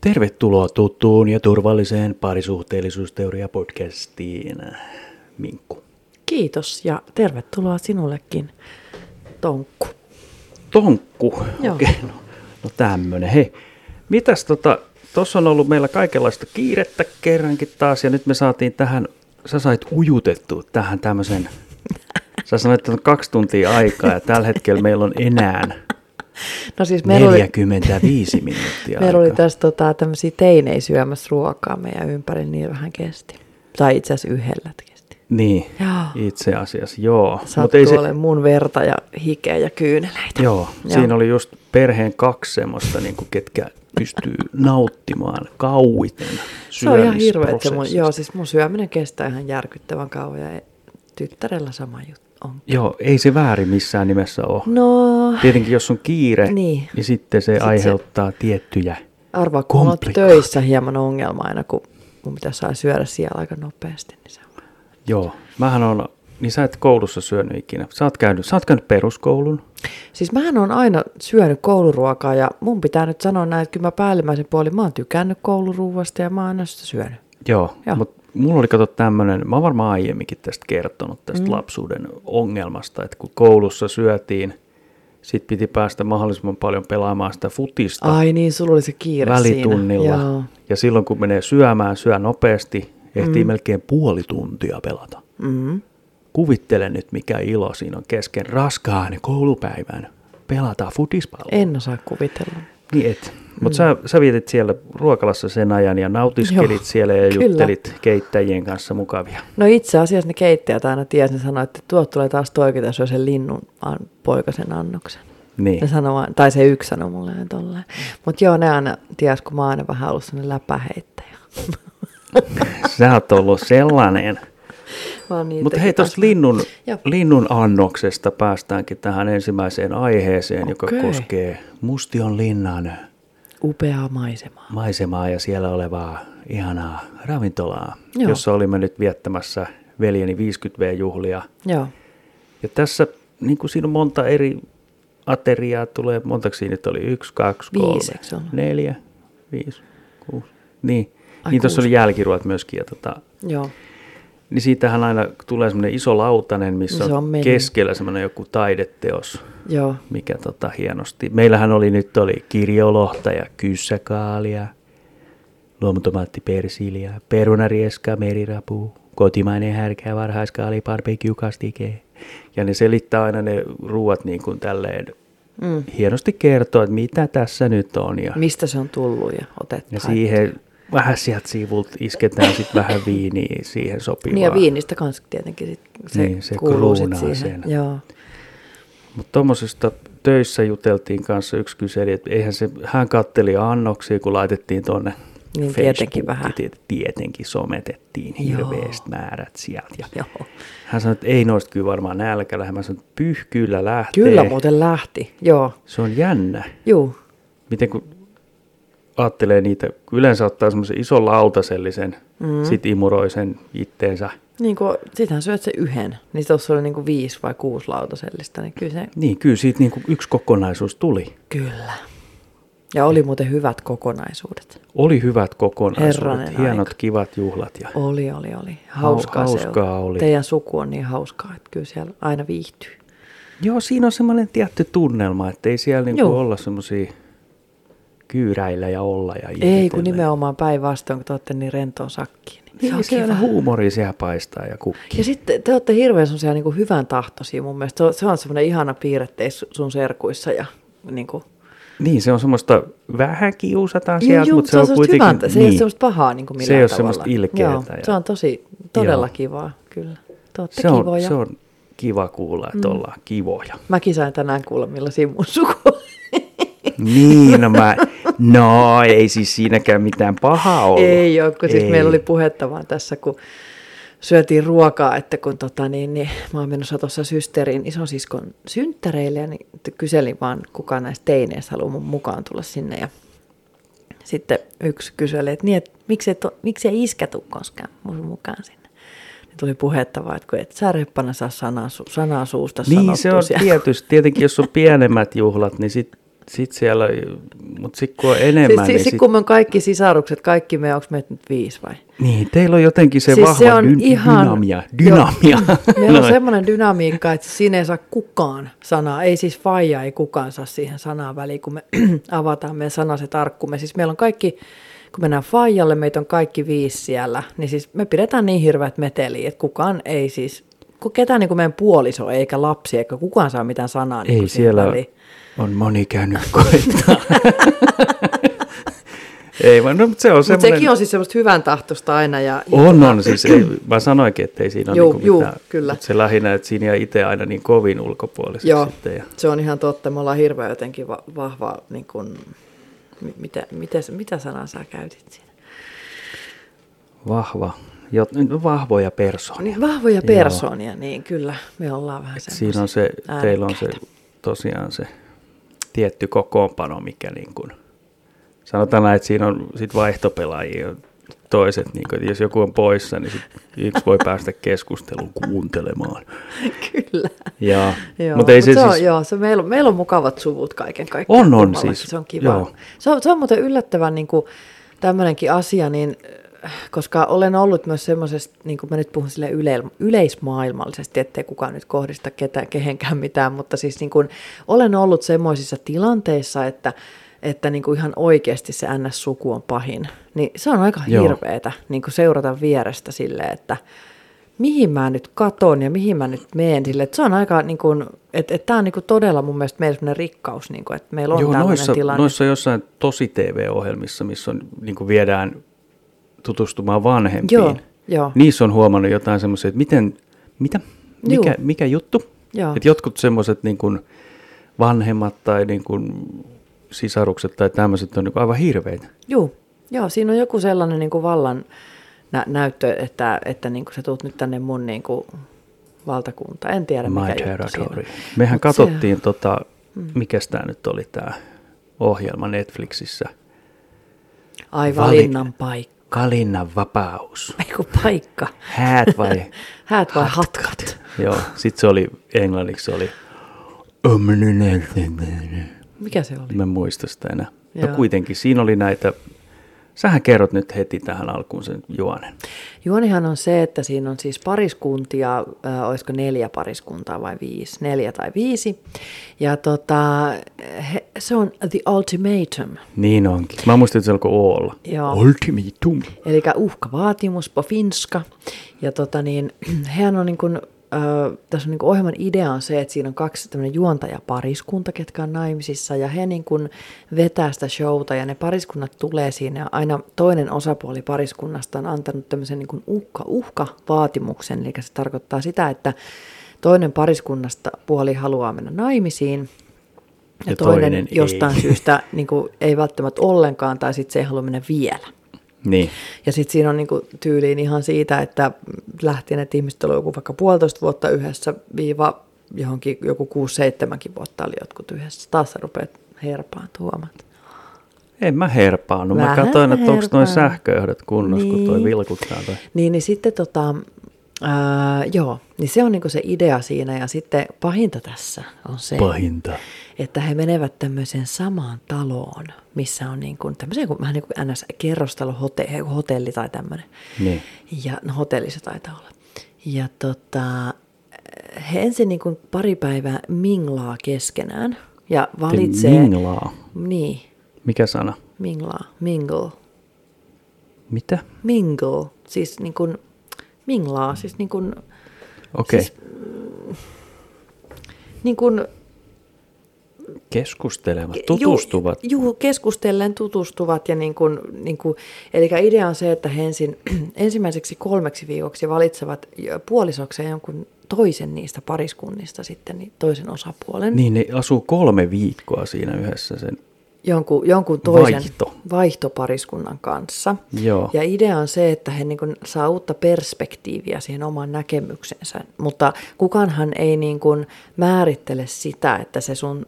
Tervetuloa tuttuun ja turvalliseen parisuhteellisuusteoria-podcastiin, Minkku. Kiitos ja tervetuloa sinullekin, Tonkku. Tonkku, Joo. okei, no, no tämmönen. Hei, mitäs tota, tuossa on ollut meillä kaikenlaista kiirettä kerrankin taas ja nyt me saatiin tähän, sä sait ujutettua tähän tämmöisen, sä sanoit, että on kaksi tuntia aikaa ja tällä hetkellä meillä on enää No siis meillä oli, 45 minuuttia meillä oli tässä tota, tämmöisiä teinejä syömässä ruokaa meidän ympäri, niin vähän kesti. Tai itse asiassa yhdellä kesti. Niin, Joo. itse asiassa, joo. Mut Sattuu se... olemaan mun verta ja hikeä ja kyyneleitä. Joo, siinä oli just perheen kaksi semmoista, niin kuin, ketkä pystyy nauttimaan kauiten Se on ihan hirveä, että se mun, joo, siis mun syöminen kestää ihan järkyttävän kauan ja tyttärellä sama juttu on. Joo, ei se väärin missään nimessä ole. No, Tietenkin jos on kiire, Niin. niin, sitten se se- aiheuttaa tiettyjä. arvaa, kun on töissä hieman ongelma aina, kun mun pitäisi saada syödä siellä aika nopeasti. Niin se on. Joo, mähän on, niin sä et koulussa syönyt ikinä. Sä oot käynyt, sä oot käynyt peruskoulun. Siis mähän on aina syönyt kouluruokaa ja mun pitää nyt sanoa näin, että kyllä mä päällimmäisen puolin mä oon tykännyt kouluruuasta ja mä oon aina sitä syönyt. Joo, Joo. mutta mulla oli kato tämmöinen, mä oon varmaan aiemminkin tästä kertonut, tästä mm. lapsuuden ongelmasta, että kun koulussa syötiin, sit piti päästä mahdollisimman paljon pelaamaan sitä futista Ai niin, sulla oli se kiire välitunnilla. siinä. Joo. Ja silloin kun menee syömään, syö nopeasti, ehtii mm. melkein puoli tuntia pelata. Mm. Kuvittele nyt, mikä ilo siinä on kesken raskaan koulupäivän pelata futispalloa. En osaa kuvitella. Niin et. Mutta sä, sä vietit siellä ruokalassa sen ajan ja nautiskelit Joo, siellä ja kyllä. juttelit keittäjien kanssa mukavia. No itse asiassa ne keittäjät aina tiesi, ne sanoi, että tuot tulee taas toikin, syö sen linnun poikasen annoksen. Niin. Ne sanoi tai se yksi sanoi mulle nyt tolleen. Mutta joo, ne aina ties, kun mä oon aina vähän ollut sellainen läpäheittäjä. Sä oot ollut sellainen. Niitäkin Mutta hei, tuosta linnun, Joo. linnun annoksesta päästäänkin tähän ensimmäiseen aiheeseen, joka Okei. koskee Mustion linnan Upeaa maisemaa. maisemaa ja siellä olevaa ihanaa ravintolaa, Joo. jossa olimme nyt viettämässä veljeni 50V-juhlia. Joo. Ja tässä, niin kuin siinä on monta eri ateriaa, tulee, montaksi siinä nyt oli? Yksi, kaksi, kolme, neljä, viisi, kuusi. Niin, Ai, niin tuossa oli jälkiruot myöskin. Ja tota, Joo. Niin siitähän aina tulee semmoinen iso lautanen, missä Se on, on keskellä semmoinen joku taideteos, Joo. mikä tota hienosti. Meillähän oli nyt oli kirjolohta ja kyssäkaalia, luomutomaatti persilia, perunarieska, merirapu, kotimainen härkä, varhaiskaali, barbecue, kastike. Ja ne selittää aina ne ruuat niin kuin tälleen Mm. hienosti kertoo, että mitä tässä nyt on. Ja, Mistä se on tullut ja otettu? ja siihen vähän sieltä sivulta isketään sitten vähän viiniä siihen sopivaa. Niin ja viinistä kanssa tietenkin sit se, Niin, se kuuluu sit siihen. sen. Joo. Mutta tuommoisesta töissä juteltiin kanssa yksi kyseli, että eihän se, hän katteli annoksia, kun laitettiin tuonne Niin tietenkin vähän. Tietenkin sometettiin Joo. hirveästi määrät sieltä. Ja Joo. hän sanoi, että ei noista kyllä varmaan nälkä lähde. Mä sanoin, että pyh, kyllä lähtee. Kyllä muuten lähti. Joo. Se on jännä. Juu. Miten kun ajattelee niitä, yleensä ottaa semmoisen ison lautasellisen, mm. sit imuroi sen itteensä. Niin kuin, sitähän syöt se yhden. Niin tuossa oli niin kuin viisi vai kuusi lautasellista. Niin kyllä se, Niin, kyllä siitä niin kuin yksi kokonaisuus tuli. kyllä. Ja oli muuten hyvät kokonaisuudet. Oli hyvät kokonaisuudet, Herranen hienot, aika. kivat juhlat. Ja Oli, oli, oli. Hauskaa, se hauskaa oli. oli. Teidän suku on niin hauskaa, että kyllä siellä aina viihtyy. Joo, siinä on semmoinen tietty tunnelma, että ei siellä niinku Joo. olla semmoisia kyyräillä ja olla ja Ei, ihmetellä. kun nimenomaan päinvastoin, kun te olette niin rentoon sakkiin. Niin se Niin, on siellä kiva. huumori siellä paistaa ja kukki. Ja sitten te olette hirveän semmoisia niin hyvän tahtoisia mun mielestä. Se on, se on semmoinen ihana piirre sun serkuissa ja niin kuin, Niin, se on semmoista vähän kiusataan sieltä, joo, mutta se on semmoista kuitenkin... hyvää, se ei ole semmoista pahaa niin kuin millään Se ei ole tavalla. semmoista ilkeätä Joo, ja- se on tosi, todella Joo. kivaa, kyllä. Te olette se, on, kivoja. se on kiva kuulla, että mm. ollaan kivoja. Mäkin sain tänään kuulla, millaisia mun suku Niin, no mä... No, ei siis siinäkään mitään pahaa ollut. Ei ole, kun siis Ei. meillä oli puhetta vaan tässä, kun syötiin ruokaa, että kun tota, niin, niin, mä oon menossa tuossa systerin isosiskon synttäreille niin kyselin vaan, kuka näistä teineistä haluaa mun mukaan tulla sinne ja sitten yksi kyseli, että, niin, että miksi, et, miksi ei iskä tuu koskaan mun mukaan sinne. Niin tuli puhetta vaan, että kun et sä reppana saa sanaa, su- sanaa suusta Niin, se on siellä. tietysti. Tietenkin, jos on pienemmät juhlat, niin sit, sit siellä, mutta sitten kun on enemmän, Siis, niin siis sit, kun me on kaikki sisarukset, kaikki me, onko meitä nyt viisi vai? niin, teillä on jotenkin se siis vahva se on dy- ihan, dynamia. dynamia. Joo, meillä on semmoinen dynamiikka, että siinä ei saa kukaan sanaa, ei siis faija, ei kukaan saa siihen sanaa väliin, kun me avataan meidän sanaset arkkumme. Siis meillä on kaikki, kun mennään faijalle, meitä on kaikki viisi siellä, niin siis me pidetään niin hirveät meteliä, että kukaan ei siis, kun ketään niin kuin meidän puoliso eikä lapsi, eikä kukaan saa mitään sanaa niin Ei siellä väliin. On moni käynyt koittaa. ei vaan, no, mutta se on Mutta semmoinen... sekin on siis semmoista hyvän tahtosta aina. Ja, ja On, on. Siis ei, mä sanoinkin, että ei siinä ole Juu, niinku juu, mitään. kyllä. Se lähinnä, että siinä itse aina niin kovin ulkopuoliseksi Joo, sitten. Ja se on ihan totta. Me ollaan hirveän jotenkin va- vahva, niin kuin, mi- mitä, mitä, mitä sanaa sä käytit siinä? vahva, jo, vahvoja persoonia. Niin, vahvoja Joo. persoonia, niin kyllä. Me ollaan vähän Siinä on se, teillä on se tosiaan se tietty kokoonpano, mikä niin kuin, sanotaan näin, että siinä on sit vaihtopelaajia toiset, niin kuin, jos joku on poissa, niin sit yksi voi päästä keskusteluun kuuntelemaan. Kyllä. Ja, Joo, mutta ei se, se on, siis, joo, se meillä, on, meillä on mukavat suvut kaiken kaikkiaan. On, on siis, Se on kiva. joo. Se on, se on muuten yllättävän niin kuin, tämmöinenkin asia, niin, koska olen ollut myös semmoisesta, niin kuin mä nyt puhun sille yle, yleismaailmallisesti, ettei kukaan nyt kohdista ketään, kehenkään mitään, mutta siis niin kuin, olen ollut semmoisissa tilanteissa, että että niin kuin ihan oikeasti se NS-suku on pahin, niin se on aika Joo. hirveetä niin kuin seurata vierestä silleen, että mihin mä nyt katon ja mihin mä nyt meen sille. Että se on aika, niin kuin, että, että tämä on niin kuin todella mun mielestä meillä sellainen rikkaus, niin kuin, että meillä on joo, tällainen noissa, tilanne. noissa jossain tosi TV-ohjelmissa, missä on, niin kuin viedään tutustumaan vanhempiin. Joo, joo. Niissä on huomannut jotain semmoisia, että miten, mitä, mikä, Juu. mikä juttu? Joo. Että jotkut semmoiset niin kuin vanhemmat tai niin kuin sisarukset tai tämmöiset on niin kuin aivan hirveitä. Joo, joo, siinä on joku sellainen niin kuin vallan nä- näyttö, että, että niin kuin sä tuut nyt tänne mun niin kuin valtakunta. En tiedä, My mikä juttu siinä territory. Mehän Mut se- katsottiin, tota, mikäs tämä nyt oli tämä ohjelma Netflixissä. Ai Vali- valinnan paikka. Kalinnan vapaus. Ei kun paikka. Häät vai Häät vai hatkat? Joo, sitten se oli englanniksi se oli Mikä se oli? Mä en muista sitä enää. No Joo. kuitenkin, siinä oli näitä, sähän kerrot nyt heti tähän alkuun sen juonen. Juonihan on se, että siinä on siis pariskuntia, äh, olisiko neljä pariskuntaa vai viisi, neljä tai viisi. Ja tota, he, se on The Ultimatum, Niin onkin. Mä muistin, että se alkoi olla. Joo. Ultimatum. eli uhkavaatimus po finska. Ja tota niin, hehän on niin kuin, äh, tässä on niin ohjelman idea on se, että siinä on kaksi tämmöinen juontajapariskunta, ketkä on naimisissa, ja he niin kuin vetää sitä showta, ja ne pariskunnat tulee siinä, ja aina toinen osapuoli pariskunnasta on antanut tämmöisen niin kuin uhka, uhkavaatimuksen, eli se tarkoittaa sitä, että toinen pariskunnasta puoli haluaa mennä naimisiin, ja, Ja toinen, toinen ei. jostain syystä niin kuin, ei välttämättä ollenkaan, tai sitten se ei halua mennä vielä. Niin. Ja sitten siinä on niinku tyyliin ihan siitä, että lähtien, että ihmiset oli joku vaikka puolitoista vuotta yhdessä, viiva johonkin joku kuusi, seitsemänkin vuotta oli jotkut yhdessä. Taas sä rupeat herpaan huomaat. En mä herpaannut. Mä katsoin, että onko noin sähköjohdot kunnossa, kun toi Niin. vilkuttaa. Toi. Niin, niin sitten tota, ää, joo, niin se on niinku se idea siinä. Ja sitten pahinta tässä on se, Pahinta. että he menevät tämmöiseen samaan taloon, missä on niin kuin, tämmöiseen kuin, vähän niin kuin ns. kerrostalo, hote, hotelli tai tämmöinen. Niin. Ja no, hotelli se taitaa olla. Ja tota, he ensin niin kuin pari päivää minglaa keskenään ja valitsee... Minglaa. Niin, Mikä sana? minglaa, mingle, Mitä? mingle, siis niin kuin minglaa, siis niin kuin, Okei. Siis- niin kuin Keskustelevat, tutustuvat. Juu, juu, keskustellen tutustuvat. Ja niin kuin, niin kuin, eli idea on se, että he ensin, ensimmäiseksi kolmeksi viikoksi valitsevat puolisokseen jonkun toisen niistä pariskunnista sitten, niin toisen osapuolen. Niin, ne asuu kolme viikkoa siinä yhdessä sen. Jonkun, jonkun toisen Vaihto. vaihtopariskunnan kanssa. Joo. Ja idea on se, että he niin kuin saa uutta perspektiiviä siihen omaan näkemyksensä. Mutta kukaanhan ei niin kuin määrittele sitä, että se sun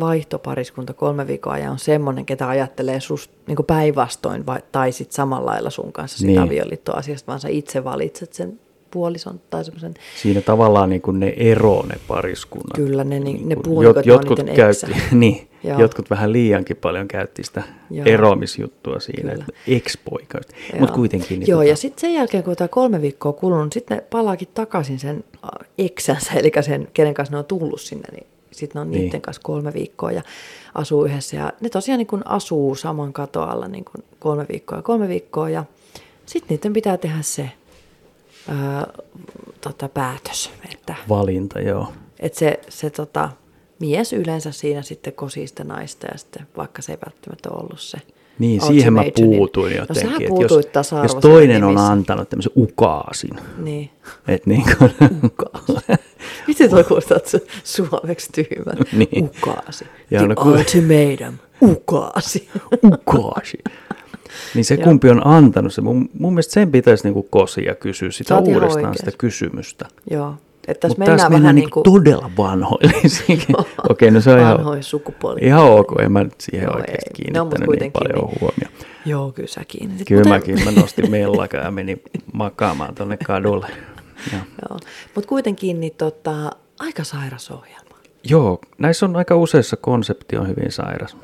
vaihtopariskunta kolme viikkoa ajan on semmoinen, ketä ajattelee sus niin päinvastoin vai, tai sitten samalla lailla sun kanssa sitä Niin. avioliittoasiasta, vaan sä itse valitset sen puolison tai semmoisen, Siinä tavallaan niin kuin ne ero ne pariskunnat. kyllä ne, ne, ne kun puolikot, jot- ne on jotkut, käytti, niin, Joo. jotkut vähän liiankin paljon käytti sitä Joo. eroamisjuttua siinä, Kyllä. että ex-poika. Mutta kuitenkin. Niin Joo, tota, ja sitten sen jälkeen, kun tämä kolme viikkoa kulunut, sitten ne palaakin takaisin sen äh, eksänsä, eli sen, kenen kanssa ne on tullut sinne, niin sitten ne on Niin. niiden kanssa kolme viikkoa ja asuu yhdessä. Ja ne tosiaan niin asuu saman katoalla niin kolme viikkoa ja kolme viikkoa, ja sitten niiden pitää tehdä se ää, tota, päätös, että, Valinta, joo. että se, se tota, mies yleensä siinä sitten kosii sitä naista, ja sitten vaikka se ei välttämättä ollut se Niin, siihen mä niin- puutuin No jotenkin. että puutuit jos, jos toinen on nimissä. antanut tämmöisen ukaasin, Niin. että niin kuin, Miten toi kuulostaa että se suomeksi tyhmä? Niin. Ukaasi. Ja The no kun- ultimatum. Ukaasi. ukaasi. Niin se kumpi on antanut se. Mun, mun mielestä sen pitäisi niinku kosia ja kysyä sitä ihan uudestaan sitä kysymystä. Joo. Että tässä mennään tässä vähän mennään niin niinku kuin todella vanhoillisiin. Okei, no se on ihan, vanhoja sukupuolia. ihan ok. En mä nyt siihen Joo, oikeasti. No, mut kiinnittänyt niin kuitenkin paljon niin. huomioon. Joo, kyllä sä kiinnitit. Kyllä Mutta- mäkin, mä nostin mellakan ja menin makaamaan tonne kadulle. Joo. Mutta kuitenkin niin tota, aika sairas ohjelma. Joo, näissä on aika useissa konsepti on hyvin sairas.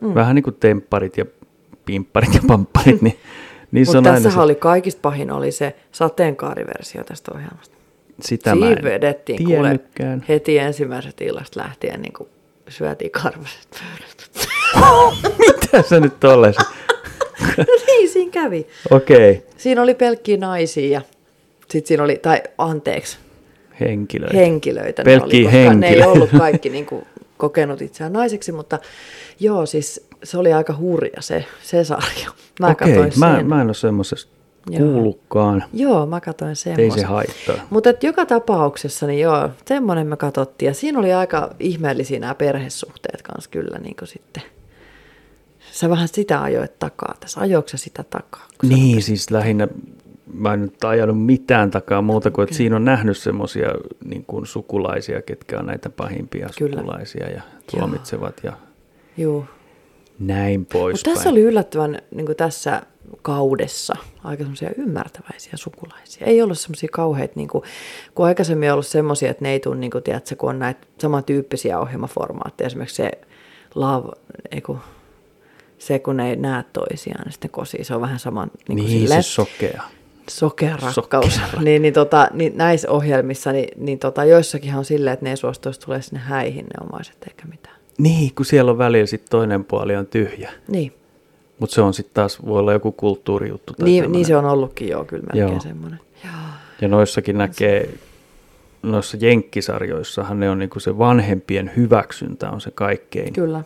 Mm. Vähän niin kuin tempparit ja pimpparit ja pampparit, niin niissä Mutta tässä se, oli kaikista pahin oli se sateenkaariversio tästä ohjelmasta. sitä mä Siinä en vedettiin kuule heti ensimmäisestä illasta lähtien niin kuin syötiin karvaset pöydät. Mitä sä nyt tolles? no niin, siinä kävi. Okei, okay. Siinä oli pelkkiä naisia ja sitten siinä oli, tai anteeksi, henkilöitä. henkilöitä. Pelkkiä ne, oli, koska ne ei ollut kaikki niin kuin, kokenut itseään naiseksi, mutta joo, siis se oli aika hurja se, se sarja. Mä Okei, katsoin mä, sen. mä en ole semmoisesta kuullutkaan. Joo, mä katsoin Ei semmoisen. se haittaa. Mutta joka tapauksessa, niin joo, semmoinen me katsottiin. Ja siinä oli aika ihmeellisiä nämä perhesuhteet kanssa kyllä niin kuin sitten. Sä vähän sitä ajoit takaa tässä. Ajoiko sä sitä takaa? Niin, siis lähinnä mä en nyt ajanut mitään takaa muuta kuin, että siinä on nähnyt semmoisia niin kuin sukulaisia, ketkä on näitä pahimpia Kyllä. sukulaisia ja tuomitsevat ja Joo. näin Mutta poispäin. tässä oli yllättävän niin kuin tässä kaudessa aika semmoisia ymmärtäväisiä sukulaisia. Ei ollut semmoisia kauheita, niin kuin, kun aikaisemmin on ollut semmoisia, että ne ei tule, niin kuin, tiedätkö, kun on näitä samantyyppisiä ohjelmaformaatteja. Esimerkiksi se love, ei kun, se kun ne ei näe toisiaan, niin sitten kosii. Se on vähän saman niin kuin niin, silleen, se sokea. Sokea rakkaus. Sokea rakkaus. niin, niin, tota, niin näissä ohjelmissa, niin, niin tota, joissakin on silleen, että ne ei suostuisi tulee sinne häihin ne omaiset eikä mitään. Niin, kun siellä on välillä sit toinen puoli on tyhjä. Niin, Mutta se on sitten taas, voi olla joku kulttuurijuttu. Tai niin, niin se on ollutkin joo, kyllä melkein Joo. semmoinen. Joo. Ja noissakin näkee, noissa jenkkisarjoissahan ne on niinku se vanhempien hyväksyntä on se kaikkein, Kyllä.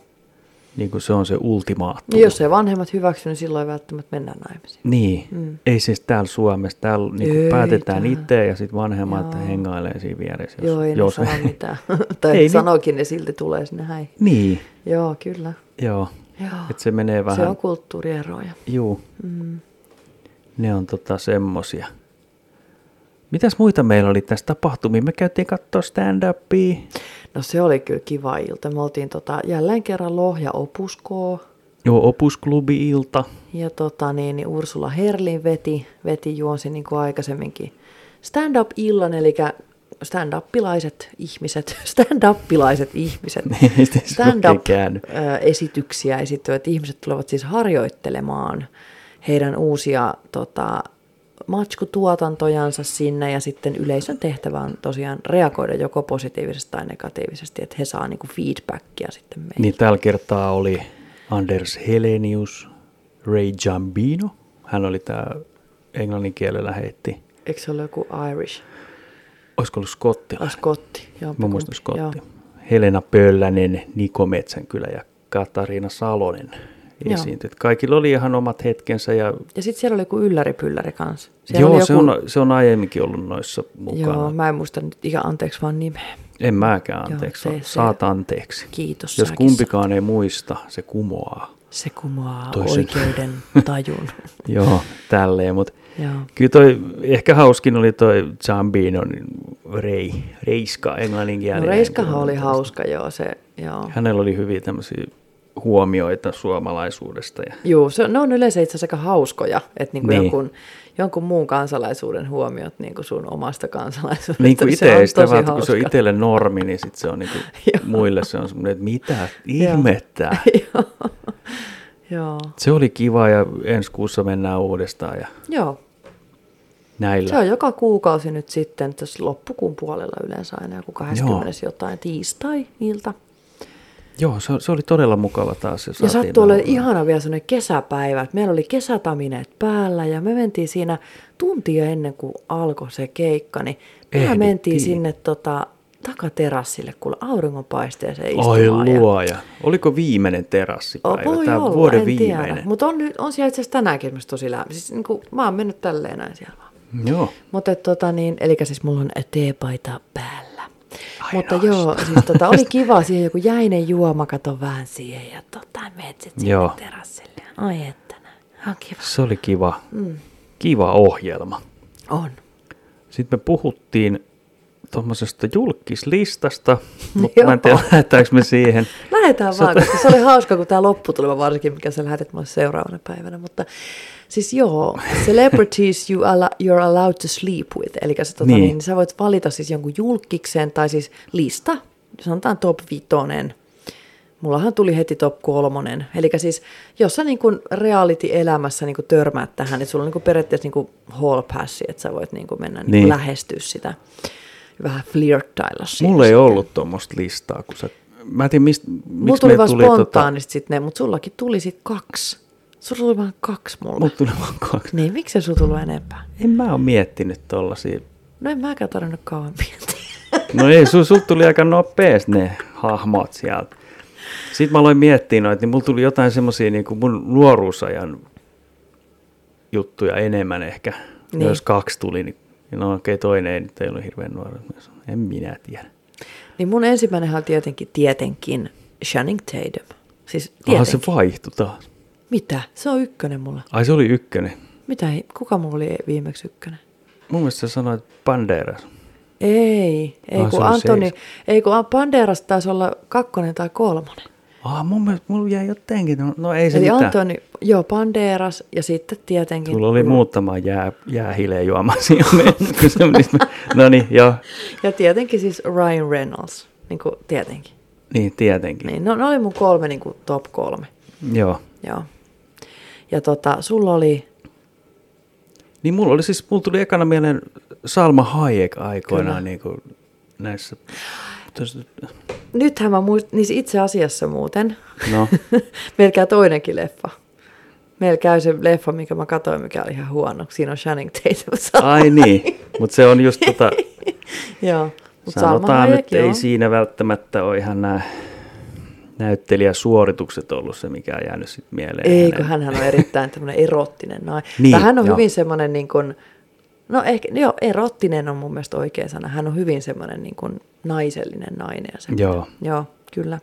Niinku se on se ultimaattu. Niin jos ei vanhemmat hyväksy, niin silloin ei välttämättä mennä naimisiin. Niin, Mm. ei siis täällä Suomessa, täällä niinku Ei päätetään itse ja sitten vanhemmat Joo. hengailee siinä vieressä. Jos, Joo, ei jos ne sano mitään. tai Ei ei, niin. ne silti tulee sinne häihin. Niin, Joo, kyllä. joo. Joo. Että se menee vähän, Se on kulttuurieroja. juu, Mm. ne on tota semmosia. Mitäs muita meillä oli tässä tapahtumia? Me käytiin katsoa stand-upia. No se oli kyllä kiva ilta. Me oltiin tota, jälleen kerran Lohja Opuskoo. Joo, Opusklubi-ilta. Ja tota, niin, niin Ursula Herlin veti, veti juonsi niin kuin aikaisemminkin stand-up-illan, eli stand-uppilaiset ihmiset, stand-uppilaiset ihmiset, käänny. stand-up-esityksiä esittävät ihmiset tulevat siis harjoittelemaan heidän uusia tota, matskutuotantojansa sinne ja sitten yleisön tehtävä on tosiaan reagoida joko positiivisesti tai negatiivisesti, että he saa niinku feedbackia sitten meille. Niin tällä kertaa oli Anders Helenius, Ray Jambino. Hän oli tämä englannin kielellä heitti. Eikö se ole joku Irish? Olisiko ollut Ah, skottilainen? Skotti. Joo, Mä muistan Joo. Skotti. Helena Pöllänen, Niko Metsänkylä ja Katariina Salonen Joo. Esiintyi. Kaikilla oli ihan omat hetkensä. Ja, Ja sitten siellä oli joku ylläripylläri kanssa. Siellä joo, joku, se, on, se on aiemminkin ollut noissa mukana. Joo, mä en muista nyt ihan anteeksi vaan nimeä. En mäkään, anteeksi. se- Joo, se- Saat anteeksi. Kiitos. Jos kumpikaan ei muista, se kumoaa. saat. Se kumoaa Toisen. oikeuden tajun. Joo, tälleen. Mutta joo. kyllä toi, ehkä hauskin oli toi Zambinon rei, reiska englanninkielinen. No Reiskahan oli hauska, joo. Se, joo. Hänellä oli hyviä tämmöisiä huomioita suomalaisuudesta. Ja... Joo, se, ne on yleensä itse asiassa aika hauskoja, että niin kuin Niin. jonkun, jonkun muun kansalaisuuden huomiot niin kuin sun omasta kansalaisuudesta. Niin kuin se itse on ei sitä vaan, kun se on itselle normi, niin sit se on niin kuin, Joo. muille se on semmoinen, että mitä ihmettä. Joo, Se oli kiva ja ensi kuussa mennään uudestaan ja joo. näillä. Se on joka kuukausi nyt sitten, tässä loppukuun puolella yleensä aina joku 20 jotain tiistai-ilta. Joo, se, se oli todella mukava taas. Ja sattui naulaa. ihana vielä sellainen kesäpäivä, meillä oli kesätamineet päällä ja me mentiin siinä tuntia ennen kuin alkoi se keikka, niin me mentiin sinne tota, takaterassille, kuule auringonpaisteeseen Ai istumaan. ja- luoja. Oliko viimeinen Oh, terassipäivä? voi Tämä olla, vuoden en viimeinen. Mutta on, nyt- on siellä itse asiassa tänäänkin esimerkiksi tosi lämmin. Siis, niin kuin, mä oon mennyt tälleen näin siellä vaan. Joo. Mutta tota niin, eli siis mulla on teepaita päällä. Mutta joo, siis tota, oli kiva siihen joku jäinen juoma, kato vähän siihen ja tota, menet sit sinne Joo. terassille. Ai että. On kiva. Se oli kiva, mm. kiva ohjelma. On. Sitten me puhuttiin tuommoisesta julkislistasta, mutta mä en tiedä, lähdetäänkö me siihen. Lähetään vaan, Sata- koska se oli hauska, kun tämä lopputulema varsinkin, mikä sä lähetit mulle seuraavana päivänä. Mutta siis joo, celebrities you alla, you're allowed to sleep with. Eli se, tota, Niin. niin. Sä voit valita siis jonkun julkiksen tai siis lista, sanotaan top vitonen. Mullahan tuli heti top kolmonen. Eli siis, jos sä niin kuin reality-elämässä niin kuin törmäät tähän, niin sulla on niin kuin periaatteessa niin kuin hall passi, että sä voit niin kuin mennä niin. Niin. Lähestyä sitä, vähän flirttailla siinä. Mulla ei sitten. ollut tuommoista listaa, kun sä... Mä en tiedä, mistä, Mulla miksi tuli meillä vaan tuli tota, spontaanisti sitten ne, mutta sullakin tuli sitten kaksi. Sulla tuli vaan kaksi mulle. Mut tuli vaan kaksi. Niin, miksi sulla tullut enempää? En mä oo miettinyt tollasia. No en mäkään tarvinnut kauan miettiä. No ei, sul, sul tuli aika nopeasti ne hahmot sieltä. Sitten mä aloin miettiä noita, niin mulla tuli jotain semmosia niin kuin mun nuoruusajan juttuja enemmän ehkä. Niin. Jos kaksi tuli, niin no okei, okay, toinen ei nyt ei ollut hirveän nuori. En minä tiedä. Niin mun ensimmäinen oli tietenkin, tietenkin Channing Tatum. Siis Aha, se tietenkin. vaihtui taas. Mitä? Se on ykkönen mulle. Ai se oli ykkönen. Mitä? Kuka mulla oli viimeksi ykkönen? Mun mielestä sä sanoit Banderas. Ei, ei Ah, kun Antoni, seis. ei kun Banderas taisi olla kakkonen tai kolmonen. Ah, mun mielestä mulla jäi jotenkin, no, no ei se Eli mitään. Antoni, joo, Banderas ja sitten tietenkin... Sulla oli muutama jää, jäähileen juomasi jo No niin, joo. Ja tietenkin siis Ryan Reynolds, niin kuin tietenkin. Niin, tietenkin. Niin, no, ne oli mun kolme niin kuin top kolme. Joo. Joo. Ja tota, sulla oli, Niin mulla oli siis, mulla tuli ekana mieleen Salma Hayek aikoinaan Kyllä. niin kuin näissä, nythän mä muist, niin itse asiassa muuten, no, meillä käy toinenkin leffa. Meillä käy se leffa, mikä mä katsoin, mikä oli ihan huono. Siinä on Channing Tatum. ai niin, mutta se on just tota, Joo. Mut Salma sanotaan Hayek, nyt, joo. ei siinä välttämättä ole ihan nämä näyttelijäsuoritukset ollut se, mikä on jäänyt sitten mieleen. Ei, hänen- kun hänhän on erittäin tämmöinen erottinen nainen. Niin, Niin, hän on joo. hyvin semmoinen niin kuin, no ehkä, joo, erottinen on mun mielestä oikea sana. Hän on hyvin semmoinen niin kuin naisellinen nainen. Ja semmoinen. Joo. Joo, kyllä.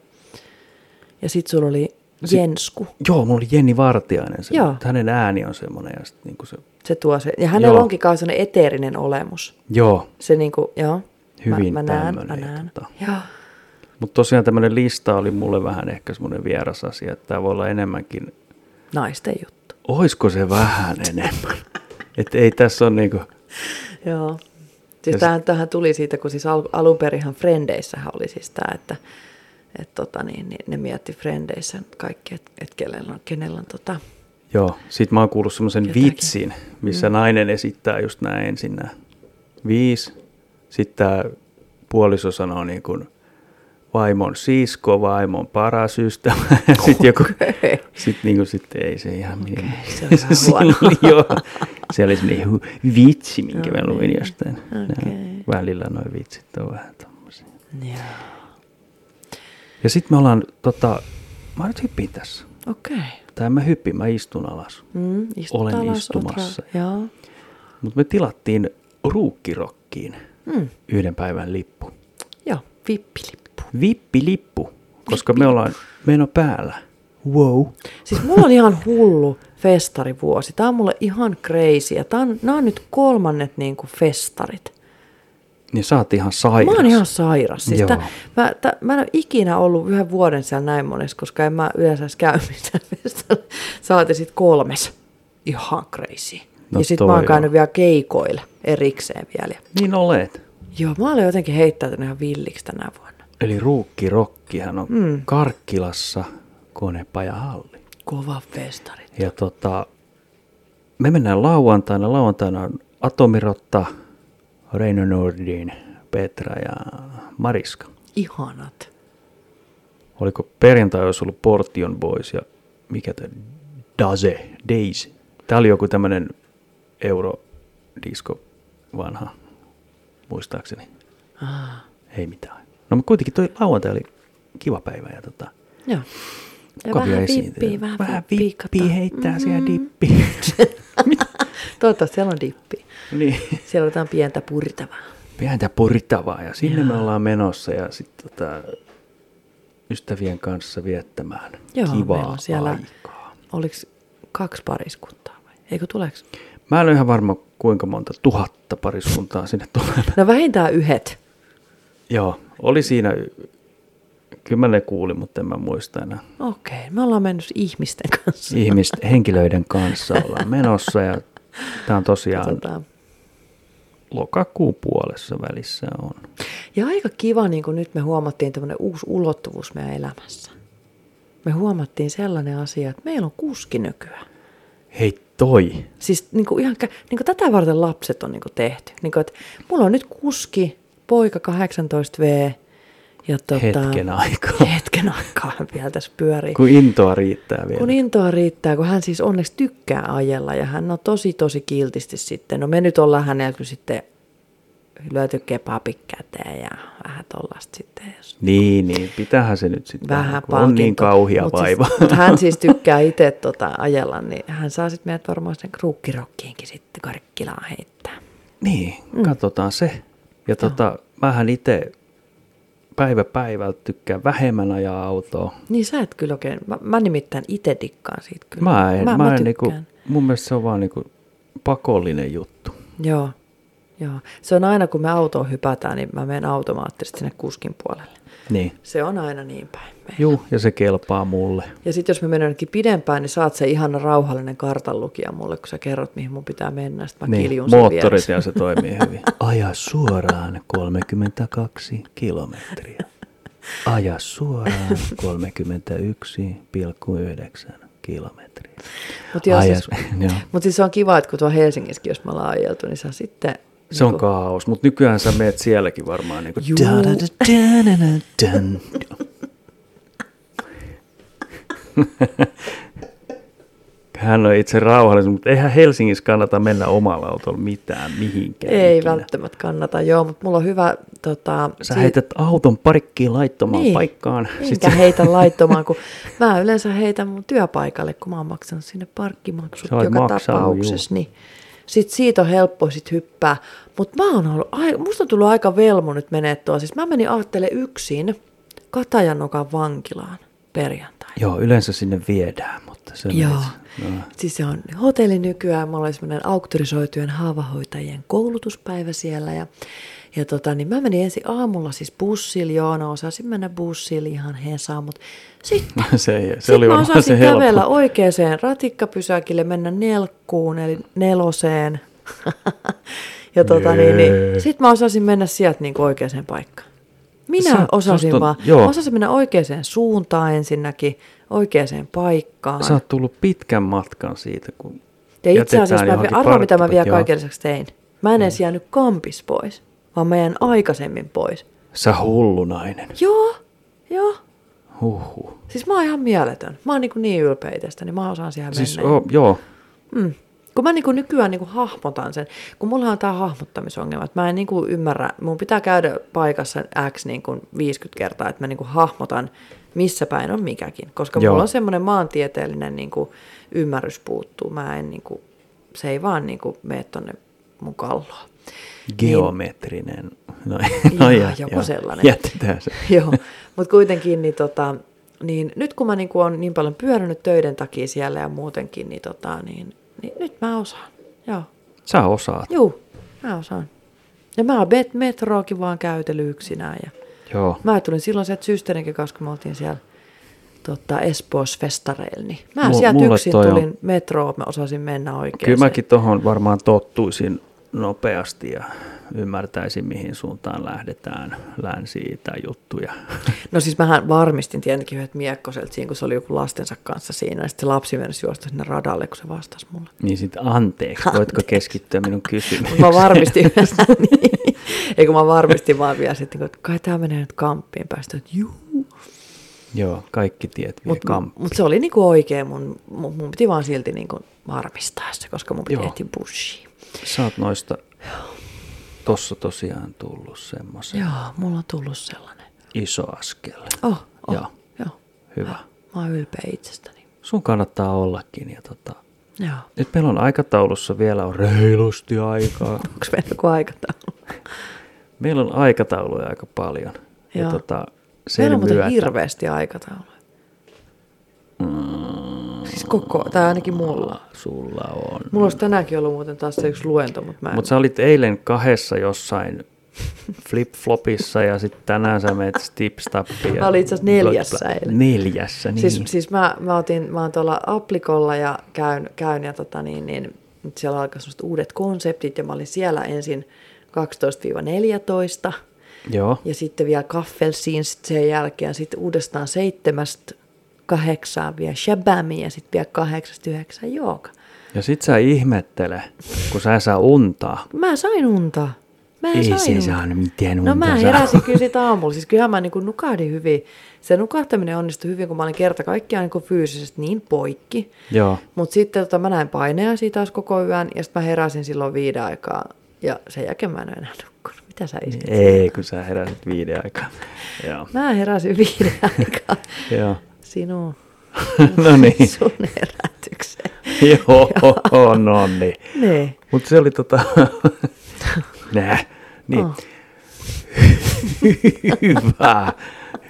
Ja sit sulla oli Sit- Jensku. Joo, mulla oli Jenni Vartiainen. Se, Joo. Hänen ääni on semmoinen. Ja, sit niinku se, Se tuo se. Ja hänellä Joo. onkin semmoinen eteerinen olemus. joo, Se niinku, joo. Hyvin mä, mä näen, mä näen. tota. Joo. Mutta tosiaan tämmöinen lista oli mulle vähän ehkä semmoinen vieras asia, että tämä voi olla enemmänkin Naisten juttu. oisko se vähän enemmän? Että ei tässä ole niinku, Joo. Ja Siis sit- tähän, tähän tuli siitä, kun siis al, alun perinhan Frendeissähän oli siis tämä, että et tota niin, niin, ne mietti Frendeissä kaikki, että et kenellä on, kenellä on tota, joo. Sitten mä oon kuullut semmoisen vitsin, missä mm. nainen esittää just nämä ensin nämä viisi. Sitten tämä puoliso sanoo niin kuin vaimon sisko, vaimon paras ystävä. Sitten joku, Okei. sitten niin kuin, sitten ei se ihan okay, se oli vähän huono. joo. Se oli semmoinen hu- vitsi, minkä mä No luin jostain. Ja Välillä noin vitsit on vähän tommosia. Joo. Ja sitten me ollaan, tota, mä nyt hyppin tässä. Okei. Tai mä hyppin, mä istun alas. Mm, Olen alas, istumassa. Joo. Mutta me tilattiin ruukkirokkiin Mm, yhden päivän lippu. joo, vippilippu. Vippilippu, koska me ollaan meno päällä. Wow. Siis mulla on ihan hullu festarivuosi. Tää on mulle ihan crazy. Ja tää on, nää on nyt kolmannet niin kuin festarit. Niin sä oot ihan sairas. Mä oon ihan sairas. Siis Joo. tä, mä, tä, mä en ole ikinä ollut yhden vuoden siellä näin monessa, koska en mä yleensä käy missään mestalla. Saati sit kolmes. Ihan crazy. No ja sit mä oon on. käynyt vielä keikoilla erikseen vielä. Niin olet. Joo, mä olen jotenkin heittäytynyt ihan villiksi tänä vuonna. Eli ruukkirokkihan on Mm. Karkkilassa konepajahalli. Kova festari. Ja tota, me mennään lauantaina. Lauantaina on Atomirotta, Reino Nordin, Petra ja Mariska. Ihanat. Oliko perjantai olisi ollut Portion Boys ja mikä tämä Daze, Days. Tämä oli joku tämmöinen eurodisko vanha, muistaakseni. Ah, Ei mitään. No mutta kuitenkin toi lauantai oli kiva päivä ja tota, joo. Ja vähän vippiä, vähän, vähän kato. heittää siellä Mm. dippi. Toivottavasti siellä on dippi. niin. Siellä on jotain pientä purtavaa. Pientä purittavaa ja sinne me Joo. ollaan menossa ja sitten tota, ystävien kanssa viettämään Joo, kivaa siellä- aikaa. Oliko kaksi pariskuntaa vai? Eikö tuleeko? Mä en ole ihan varma, kuinka monta tuhatta pariskuntaa sinne tulee. No vähintään yhdet. Joo, oli siinä, kyllä mä ne kuulin, mutta en mä muista enää. Okei, me ollaan mennyt ihmisten kanssa. Ihmisten, henkilöiden kanssa ollaan menossa ja tämä on tosiaan Tota, lokakuun puolessa välissä on. ja aika kiva, niin kuin nyt me huomattiin tämmöinen uusi ulottuvuus meidän elämässä. Me huomattiin sellainen asia, että meillä on kuski nykyään. Hei toi, Siis niin kuin ihan, niin kuin tätä varten lapset on niin kuin tehty. Niin kuin, että mulla on nyt kuski, poika 18V. Ja tota, hetken aikaa. Hetken aikaa vielä tässä pyörii. Kun intoa riittää vielä. Kun intoa riittää, kun hän siis onneksi tykkää ajella ja hän on tosi tosi kiltisti sitten. No me nyt ollaan hänellä kyllä sitten lyöty kebabit käteen ja vähän tollasta sitten. Jos Niin, niin, pitähän se nyt sitten vähän kun on niin palkinto. kauhia Mut vaiva. Siis, mut hän siis tykkää itse tota ajella, niin hän saa sitten meidät varmaan sen kruukkirokkiinkin sitten karkkilaan heittää. niin, katsotaan se. Ja tota, mähän itse päivä päivältä tykkään vähemmän ajaa autoa. Niin sä et kyllä oikein, mä, mä nimittäin itse dikkaan siitä kyllä. Mä en, mä, mä en niinku, mun mielestä se on vaan niinku pakollinen juttu. Joo, joo. Se on aina kun me autoon hypätään, niin mä menen automaattisesti sinne kuskin puolelle. Niin. Se on aina niin päin. meillä. Juu, ja se kelpaa mulle. Ja sitten jos me mennään jonnekin pidempään, niin saat se ihana rauhallinen kartanlukija mulle, kun sä kerrot, mihin mun pitää mennä. Sitten mä Niin, kiljun moottorit ja se toimii hyvin. Aja suoraan 32 kilometriä. Aja suoraan 31,9 kilometriä. Mutta joo, siis, joo. mut siis se on kiva, että kun tuo Helsingissäkin, jos me ollaan ajeltu, niin sä sitten... Se on kaos, mutta nykyään sä meet sielläkin varmaan niin kuin Juu. Hän on itse rauhallinen, mutta eihän Helsingissä kannata mennä omalla autolla mitään mihinkään. Ei ikinä. välttämättä kannata, joo, mutta mulla on hyvä... Tota, Sä si- heität auton parikkiin laittomaan Niin. paikkaan. Enkä heitä laittomaan, kun mä yleensä heitän mun työpaikalle, kun mä oon maksanut sinne parkkimaksut joka maksanut, tapauksessa. Niin sit siitä on helppo sit hyppää. Mutta mä oon ollut, ai- musta on tullut aika velmu nyt menee tuo. Siis mä menin aattele yksin Katajanokan vankilaan perjantai. Joo, yleensä sinne viedään, mutta se Joo. No. Siis se on hotelli nykyään, mulla oli semmoinen auktorisoitujen haavahoitajien koulutuspäivä siellä ja, ja tota, niin mä menin ensin aamulla siis bussilla, joo, no osasin mennä bussilla ihan hesaan, mutta sitten se, se oli mä osasin se helppo. kävellä oikeaan ratikkapysäkille, mennä nelkkuun, eli neloseen. ja tota, niin, niin, sitten mä osasin mennä sieltä niin oikeaan paikkaan. Minä Sä- osasin on- vaan, joo. mä osasin mennä oikeaan suuntaan ensinnäkin, oikeaan paikkaan. Sä oot tullut pitkän matkan siitä, kun ja itse asiassa, mä, arvaa mitä mä vielä kaiken lisäksi tein. Mä en edes jäänyt kampis pois, vaan mä jäin aikaisemmin pois. Sä hullu nainen. Joo, joo. Huhhuh. Siis mä oon ihan mieletön. Mä oon niin, niin ylpeä itsestäni, niin mä osaan siihen Siis mennä. oh, joo, Mm. Kun mä niinku nykyään niinku hahmotan sen, kun mulla on tämä hahmottamisongelma, että mä en niinku ymmärrä, mun pitää käydä paikassa X niinku 50 kertaa, että mä niinku hahmotan, missä päin on mikäkin. Koska Joo. mulla on semmoinen maantieteellinen niinku ymmärrys puuttuu. Mä en niinku, se ei vaan niinku mene tonne mun kalloon. Geometrinen. No, Niin. no ja, joku joo. sellainen. Jätetään se. Joo, mutta kuitenkin niin, tota, niin nyt kun mä niinku on niin paljon pyörinyt töiden takia siellä ja muutenkin, niin, tota, niin, niin nyt mä osaan. Joo, Sä osaat. Juu, mä osaan. Ja mä oon met- metroakin vaan käytellyt yksinään. Ja Joo. mä tulin silloin sieltä systerinkin kanssa, kun me oltiin siellä tota, Espoossa festareilla. Niin mä Mulla- sieltä yksin toi on- tulin metroon, mä osasin mennä oikein. Kyllä mäkin tuohon varmaan tottuisin nopeasti ja ymmärtäisin, mihin suuntaan lähdetään länsi tai juttuja. No siis mähän varmistin tietenkin yhdet miekkoselta siinä, kun se oli joku lastensa kanssa siinä. Ja sitten se lapsi mennessä juosta sinne radalle, kun se vastasi mulle. Niin sitten anteeksi, voitko Anteeksi. keskittyä minun kysymykseen? Mä varmistin yhdessä, niin. Eikö mä varmistin vaan vielä sitten, että kai tää menee nyt kamppiin päästä, että juu. Joo, kaikki tiet vie Mutta mut se oli niinku oikein, mun, mun, mun piti vaan silti niinku varmistaa se, koska mun piti etsiä bushiin. Sä oot noista tossa tosiaan tullut semmoisen Joo, mulla on tullut sellainen. iso askel. Oh, oh Joo. joo. Hyvä. Mä oon ylpeä itsestäni. Sun kannattaa ollakin. Ja tota, Joo. nyt meillä on aikataulussa vielä on reilusti aikaa. Onko meillä joku aikataulu? Meillä on aikatauluja aika paljon. Ja Joo. tota, sen Meillä on muuten hirveästi aikatauluja. Mm, Siis koko, tai ainakin mulla. Sulla on. Mulla olisi tänäänkin ollut muuten taas se yksi luento, mutta mä en... Mutta sä olit eilen kahdessa jossain flip-flopissa ja sitten tänään sä menet stipstappiin. ja Mä olin itse asiassa neljässä eilen. Neljässä, niin. Siis, siis mä, mä, otin, mä oon tuolla Applikolla ja käyn, käyn ja tota niin, niin, siellä alkaa semmoiset uudet konseptit ja mä olin siellä ensin 12-14 Joo, ja sitten vielä Kaffelsiin sit sen jälkeen sitten uudestaan seitsemästä kahdeksaan vielä Shabami ja sitten vielä kahdeksasta yhdeksään jooga. ja sit sä ihmettele, kun sä saa untaa. Mä sain unta. Mä Ei sain se unta. saanut mitään unta. No mä heräsin kyllä siitä aamulla. Siis kyllähän mä niin nukahdin hyvin. Se nukahtaminen onnistui hyvin, kun mä olin kerta kaikkiaan niin fyysisesti niin poikki. Joo, Mutta sitten tota, mä näin paineja siitä taas koko yön ja sitten mä heräsin silloin viiden aikaa. Ja sen jälkeen mä en enää nukkunut. Mitä sä iskit? ei kun sä heräsit viiden aikaa. Joo, Mä heräsin viiden aikaa joo. Sinun, no niin, sun herätykseen. joo, no niin. Ne. Mutta se oli tota, nää, niin. Oh. hyvä,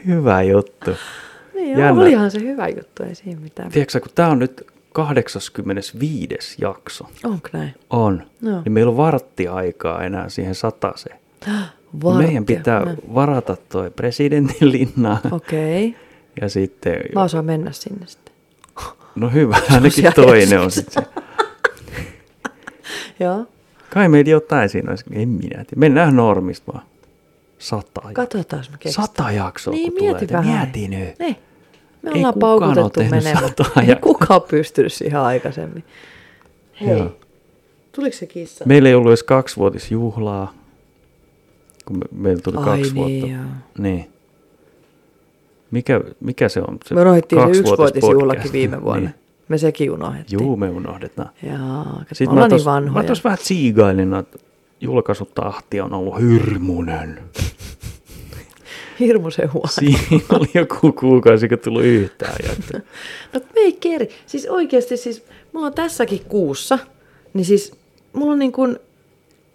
hyvä juttu. Niin, Jännä. Jännä. olihan se hyvä juttu, ei siinä mitään. Tiedätkö kun tämä on nyt 85. jakso, Onko näin? on, Joo. niin meillä on vartti aikaa enää siihen sataseen. Varttia. Meidän pitää Mä- varata toi presidentin linna Okei. Okay. Ja sitten, Mä osaan mennä sinne sitten. no hyvä, ainakin toinen on sitten. Joo. Kai meillä jotain siinä olisi, en minä tiedä. Mennään normista vaan. Sata. Katsotaan, me keksitään. Sata jaksoa, Niin, kun mieti tulee. vähän. Mieti nyt. Niin. Me Ei ollaan ole paukutettu menemään. Ei jaksoa. kukaan pystynyt siihen aikaisemmin. Hei. Joo. Tuliko se kissa? Meillä ei ollut edes kaksivuotisjuhlaa, kun me, meillä tuli Ai kaksi niin, vuotta. joo. Niin. Mikä, mikä se on? Se Me unohdettiin se yksivuotisjuhlakin viime vuonna. Niin. Me sekin unohdettiin. Juu, me unohdetaan. Jaa, Sitten me ollaan mä niin tos, mä vanhoja. tos vähän tsiigailin, että julkaisutahti on ollut hirmunen. Hirmuisen huono. Siinä oli joku kuukausi, kun tullut yhtään jaksoa. No me ei keri. Siis oikeasti, siis mulla on tässäkin kuussa, niin siis mulla on niin kuin,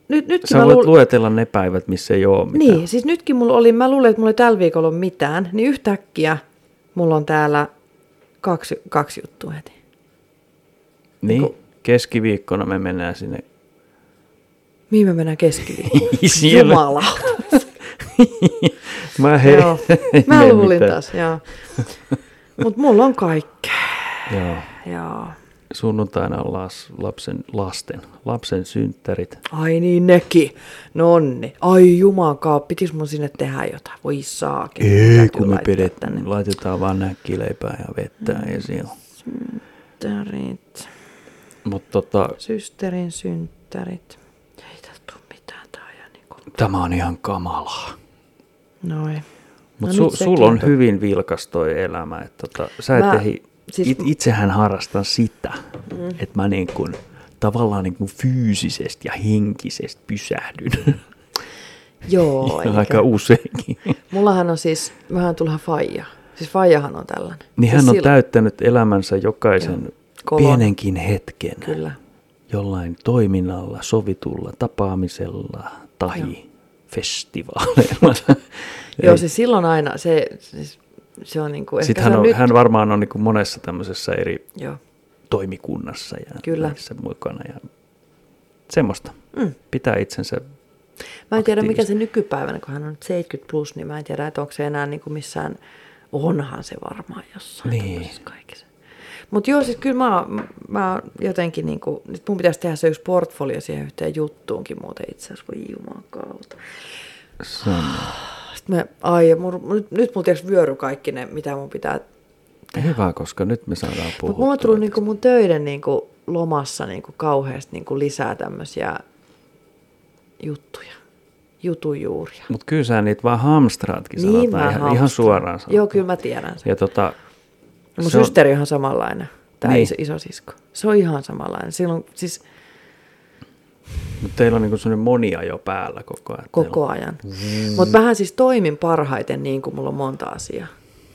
nyt, nytkin Sä voit luul- luetella ne päivät, missä ei ole mitään. Niin, siis nytkin mulla oli, mä luulen, että mulla ei tällä viikolla ole mitään, niin yhtäkkiä mulla on täällä kaksi, kaksi juttua heti. Niin, Niinku- keskiviikkona me mennään sinne. Mihin me mennään keskiviikkoon? Siellä- Jumala. Mä hei, Joo. Mä luulin mitään. taas, joo. Mutta mulla on kaikkea. Joo. Joo. Sunnuntaina on las, lapsen, lasten, lapsen synttärit. Ai niin, nekin. Nonni. Ai jumakaa, pitis mun sinne tehdä jotain. Voi saakin. Ei, kun me pidet, tänne. laitetaan vaan näkkileipää ja vettä mm. siellä. Synttärit. Mutta tota, Systerin synttärit. Ei tästä tule mitään tää ja niinku. tämä on ihan kamalaa. Noin. Mutta No su, sulla on on. hyvin vilkas toi elämä. Että tota, sä et Mä- ehi, siis- it, itsehän harrastan sitä, mm. että mä niin kun, tavallaan niin kun fyysisesti ja henkisesti pysähdyn. Joo, ja eikä. aika useinkin. Mullahan on siis, mähän tullaan faija. Siis faijahan on tällainen. Niin Siis hän on silloin- täyttänyt elämänsä jokaisen Kolon. pienenkin hetken. Kyllä. jollain toiminnalla, sovitulla tapaamisella tai festivaaleilla. Joo, siis silloin aina se, siis, se on niinku, ehkä Sitten hän, on nyt, hän varmaan on niin kuin monessa tämmöisessä eri joo. toimikunnassa ja Kyllä. näissä mukana. Ja semmoista. Mm. Pitää itsensä Mä en tiedä, mikä se nykypäivänä, kun hän on nyt 70 plus, niin mä en tiedä, että onko se enää niin kuin missään, onhan se varmaan jossain Niin. niin. kaikissa. Mutta joo, siis kyllä mä, mä jotenkin, niin kuin, nyt mun pitäisi tehdä se yksi portfolio siihen yhteen juttuunkin muuten itse asiassa, voi jumakauta. Sano. Sitten me, ai, mun, nyt, nyt mulla tiiäks vyöry kaikki ne, mitä mun pitää Hyvä, koska nyt me saadaan puhua. Mutta mulla on tullut niinku mun töiden niinku lomassa niinku kauheasti niinku lisää tämmöisiä juttuja, jutujuuria. Mutta kyllä sä niitä vaan hamstraatkin Niin sanotaan ihan, ihan hamstraan. suoraan sanotaan. Joo, kyllä mä tiedän sen. Ja tota, Mun systeri on ihan samanlainen, tämä Niin. niin. iso, isosisko. Se on ihan samanlainen. Silloin siis Mutta teillä on niinku sellainen monia jo päällä koko ajan. koko ajan. Mutta mähän siis toimin parhaiten niin kuin mulla on monta asiaa.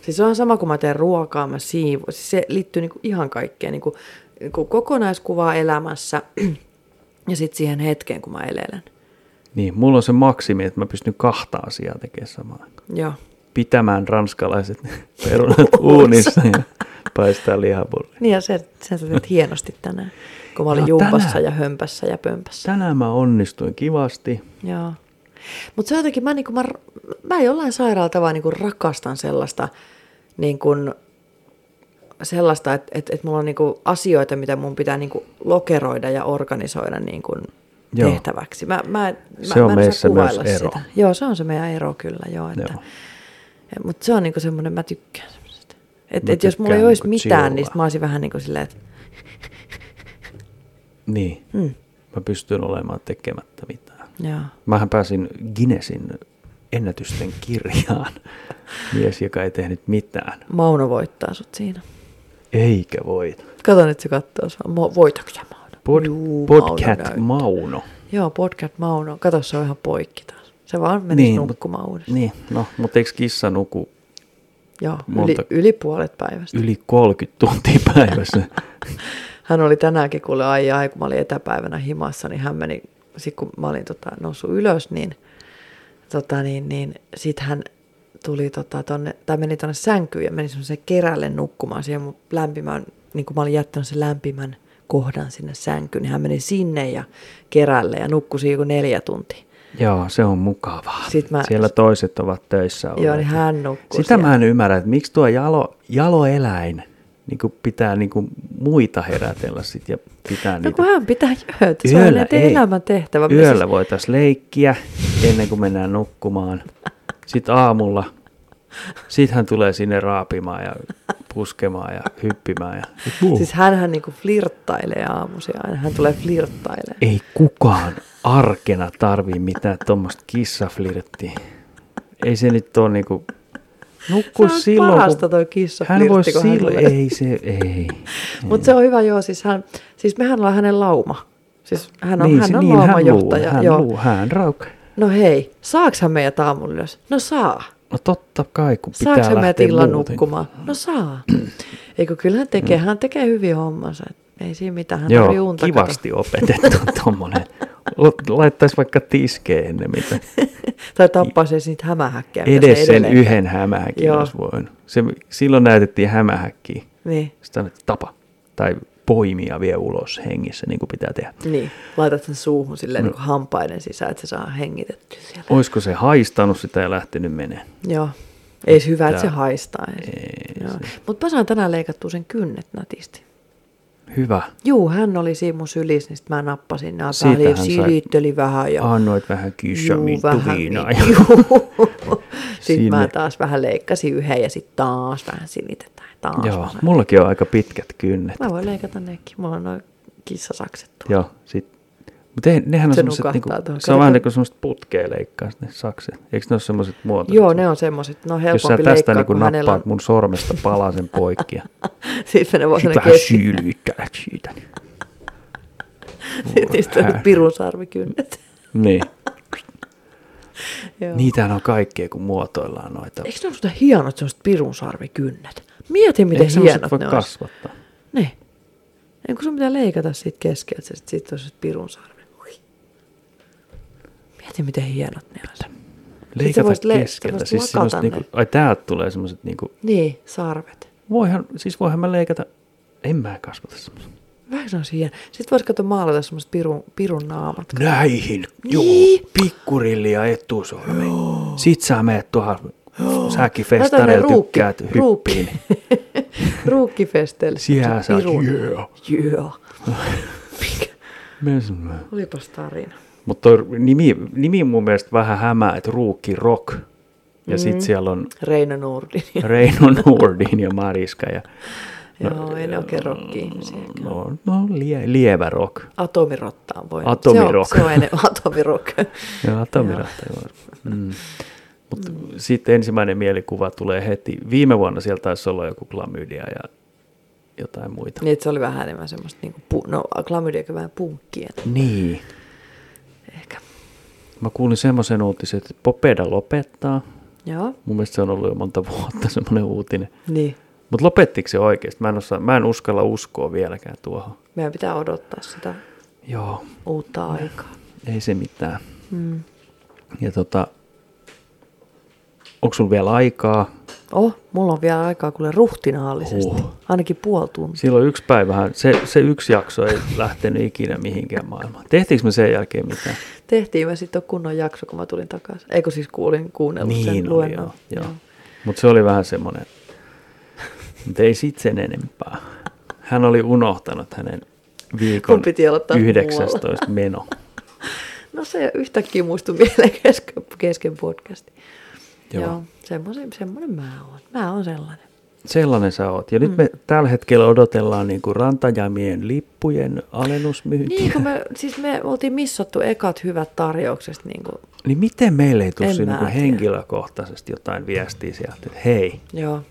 Siis se on sama kuin mä teen ruokaa, mä siivoan. Siis se liittyy niinku ihan kaikkeen. Niinku, niinku kokonaiskuvaa elämässä ja sitten siihen hetkeen, kun mä elelen. Niin, mulla on se maksimi, että mä pystyn kahta asiaa tekemään samaan aikaan. Joo. Pitämään ranskalaiset perunat uunissa ja paistaa lihapullia. Niin ja se, sen sä teet hienosti tänään, kun mä olin Joo, jumpassa tänään. ja hömpässä ja pömpässä. Tänään mä onnistuin kivasti. Joo. Mutta se jotenkin, mä, niinku, mä, mä jollain sairaalla tavalla niinku rakastan sellaista, niinku, sellaista että et, et mulla on niinku asioita, mitä mun pitää niinku lokeroida ja organisoida niinku Joo. tehtäväksi. Mä, mä, Se mä, on mä meissä myös ero. Sitä. Joo, se on se meidän ero kyllä, joo. Että, Joo. Mutta se on niinku semmoinen, mä tykkään semmoisesta. Että et jos mulla ei olisi niinku mitään, niin chillaa. sit mä olisin vähän niin kuin silleen, että Niin, mm, mä pystyn olemaan tekemättä mitään. joo. Mähän pääsin Guinnessin ennätysten kirjaan. Mies, joka ei tehnyt mitään. Mauno voittaa sut siinä. Eikä voita. Kato nyt se kattoo sua. Mo- voitako sä Mauno? Pod, Juu, Mauno podcast näyttää. Mauno. Joo, podcast Mauno. Kato, se on ihan poikki taas. Se vaan menisi Niin, niin, mut- nukkumaan uudestaan. Niin, no, mutta eikö kissa nuku Joo, yli, monta- yli puolet päivästä. yli 30 tuntia päivässä? Hän oli tänäänkin, kuule ai ai, kun mä olin etäpäivänä himassa, niin hän meni, sit kun mä olin tota, noussut ylös, niin, tota, niin, niin sit hän tuli tota, tonne, tai meni tonne sänkyyn ja meni semmoiseen kerälle nukkumaan siihen mun lämpimään, niin kuin mä olin jättänyt sen lämpimän kohdan sinne sänkyyn, niin hän meni sinne ja kerälle ja nukkui joku neljä tuntia. Joo, se on mukavaa. Sit mä- Siellä toiset ovat töissä olleet. Joo, niin hän nukkui Sitä mä siellä. en ymmärrä, että miksi tuo jalo, jaloeläin niin kuin pitää niin kuin muita herätellä sit ja pitää No niitä. kun hän pitää jöötä, se on Yöllä ei. elämän tehtävä. Mä Yöllä siis- voitaisiin leikkiä ennen kuin mennään nukkumaan. Sitten aamulla, sit hän tulee sinne raapimaan ja puskemaan ja hyppimään. Ja... Siis hänhän niinku flirttailee aamuisia aina. Hän tulee flirttailemaan. Ei kukaan arkena tarvii mitään tuommoista kissaflirttiä. Ei se nyt ole niinku... Nukku Se on silloin, parasta toi kissaflirtti, Hän voi hän silloin... Ei se, ei. Mutta se on hyvä, joo. Siis, hän, siis mehän ollaan hänen lauma. Siis hän on, niin, hän se- on niin, hän laumajohtaja. Luu, hän, joo. luu, hän rauk. No hei, saaks hän meidät aamulla ylös? No saa. No totta kai, kun pitää Saaks hän meidät lähteä illan muuten. nukkumaan? No saa. Eikö kyllä hän tekee, hän tekee hyvin hommansa. Ei siinä mitään, hän Joo, kivasti opetettu tommonen. Laittaisi vaikka tiskeen ennen mitä. Tai tappaisi niitä hämähäkkejä. mitä Edes se sen yhden hämähäkin Joo. olisi voinut. Se, silloin näytettiin hämähäkkiä. Niin, Sitten annettiin tapa. Tai poimia vie ulos hengissä, niin kuin pitää tehdä. niin. Laitat sen suuhun silleen No. niin hampaiden sisään, että se saa hengitettyä sieltä. Olisiko se haistanut sitä ja lähtenyt menee? Joo. Ei se hyvä, että se haistaa. Mutta mä saan tänään leikattua sen kynnet nätisti. Hyvä. Juu, hän oli siinä mun sylissä, niin sit mä nappasin sai- silitteli vähän ja... Annoit vähän kyssä Juu, vähän viinaa. niin. Ja... Sitten Sinne. mä taas vähän leikkasin yhden ja sitten taas vähän silitetään. Taas Joo, vähän. mullakin on aika pitkät kynnet. Mä voin leikata nekin. Mulla on noin kissasakset tuolla. Joo, sit. Mutta nehän on Se semmoset, niinku, se on vähän niin kuin semmoista putkea leikkaa ne sakset. Eikö ne ole semmoiset muotoiset? Joo, ne on semmoiset. Ne on Jos sä helpompi tästä leikkaa, niin hänellä nappaat on... mun sormesta palasen poikki ja Sitten ne voi sit ne vähän syylyttää siitä. Niin. Sitten niistä on pirun sarvikynnet. niin. Joo. Niitähän on kaikkea, kun muotoillaan noita. Eikö ne ole sitä hienot semmoiset pirun sarvikynnet? Mieti, miten Eikö hienot voi ne kasvattaa? Niin. Ei kun sun pitää leikata siitä keskeltä, se sit siitä on pirun sarvi. Mieti, miten hienot ne on. Leikata voisit le- keskeltä. Siis semmoset niinku, ai täältä tulee semmoset niinku, Niin, sarvet. voihan, siis voihan mä leikata, en mä kasvata semmoset. Vähän on siihen. Sitten voisi katsoa maalata semmoiset pirun, pirun naamat. Näihin, joo, Niin. pikkurilli ja etusormi. Sit sä meet tuohon, säkin Laita ne festareilla ruukki- tykkäät ruukki. hyppiin. Ruukkifesteillä. Siellä sä oot, yeah. Joo. Mene sinne. Olipas tarina. Mutta nimi, nimi mun mielestä vähän hämää, että Ruukki Rock. Ja mm. sit siellä on Reino Nordin. Reino Nordin ja Mariska. Ja, Joo, ei ne oikein rokki-ihmisiä. no, no lie, lievä rock. Atomirotta on voinut. Atomirock. Se on, se on enemmän atomirock. Ja Atomirahta, joo. Mm. Mutta mm. sitten ensimmäinen mielikuva tulee heti. Viime vuonna siellä taisi olla joku klamydia ja jotain muita. niin, se oli vähän enemmän semmoista, niin kuin, no klamydiakin vähän punkkia Niin. Mä kuulin semmoisen uutisen, että Popeda lopettaa. Joo, Mun mielestä se on ollut jo monta vuotta semmoinen uutinen. niin. Mutta lopettiko se oikeasti? Mä en, osaa, mä en uskalla uskoa vieläkään tuohon. Meidän pitää odottaa sitä Joo, uutta aikaa. ei se mitään. Mm. Ja tota, onko sulla vielä aikaa? Oh, mulla on vielä aikaa kuule ruhtinaallisesti. Huh. Ainakin puoli tuntia. Silloin yksi päivähän, se, se yksi jakso ei lähtenyt ikinä mihinkään maailmaan. Tehtiinkö me sen jälkeen mitään? Tehtiin me sitten kunnon jakso, kun mä tulin takaisin. Eikö siis kuulin kuunnellut sen Niin oli, luennon. joo. joo. Mutta se oli vähän semmoinen, mutta ei sit sen enempää. Hän oli unohtanut hänen viikon piti aloittaa 19 meno. No se yhtäkkiä muistui mieleen kesken, kesken podcasti. Joo. Joo, semmoinen, semmoinen mä oon. Mä oon sellainen. Sellainen sä oot. Ja nyt me tällä hetkellä odotellaan niin kuin rantajamien lippujen alennusmyyntiä. Niin, kun me, siis me oltiin missattu ekat hyvät tarjoukset. Niin kuin, Niin miten meille ei tule niin kuin henkilökohtaisesti jotain viestiä sieltä, että hei, joo,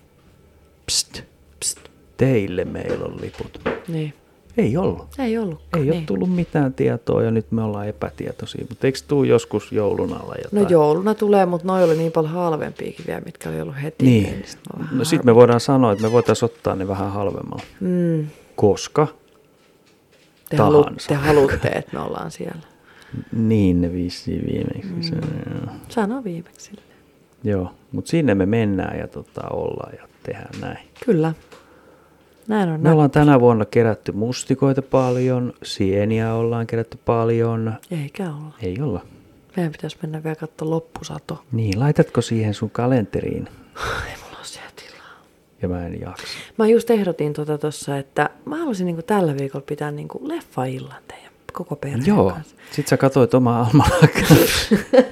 pst, pst, teille meillä on liput. niin. Ei ollut. Ei ollut. Ei niin. ole tullut mitään tietoa ja nyt me ollaan epätietoisia. Mutta eikö tuu joskus joulun alla jotain? No jouluna tulee, mutta noi oli niin paljon halvempiakin vielä, mitkä oli ollut heti. Niin. sit vähän No sitten me voidaan sanoa, että me voitaisiin ottaa ne vähän halvemmalla. Mm, Koska te, halu, tahansa. te haluatte, että me ollaan siellä. niin ne vissiin viimeksi. Mm. Se, joo. Sano viimeksi joo, mutta sinne me mennään ja tota, ollaan ja tehdään näin. Kyllä. Näin on. Me ollaan tänä vuonna kerätty mustikoita paljon, sieniä ollaan kerätty paljon. Eikä olla. Ei olla. Meidän pitäisi mennä vielä katsoa loppusato. Niin, laitatko siihen sun kalenteriin? Ei mulla ole siellä tilaa. Ja mä en jaksa. Mä just ehdotin tuota tossa, että mä haluaisin niinku tällä viikolla pitää niinku leffaillan teidän koko perheen Joo, kanssa. sit sä katsoit omaa almanakkaa.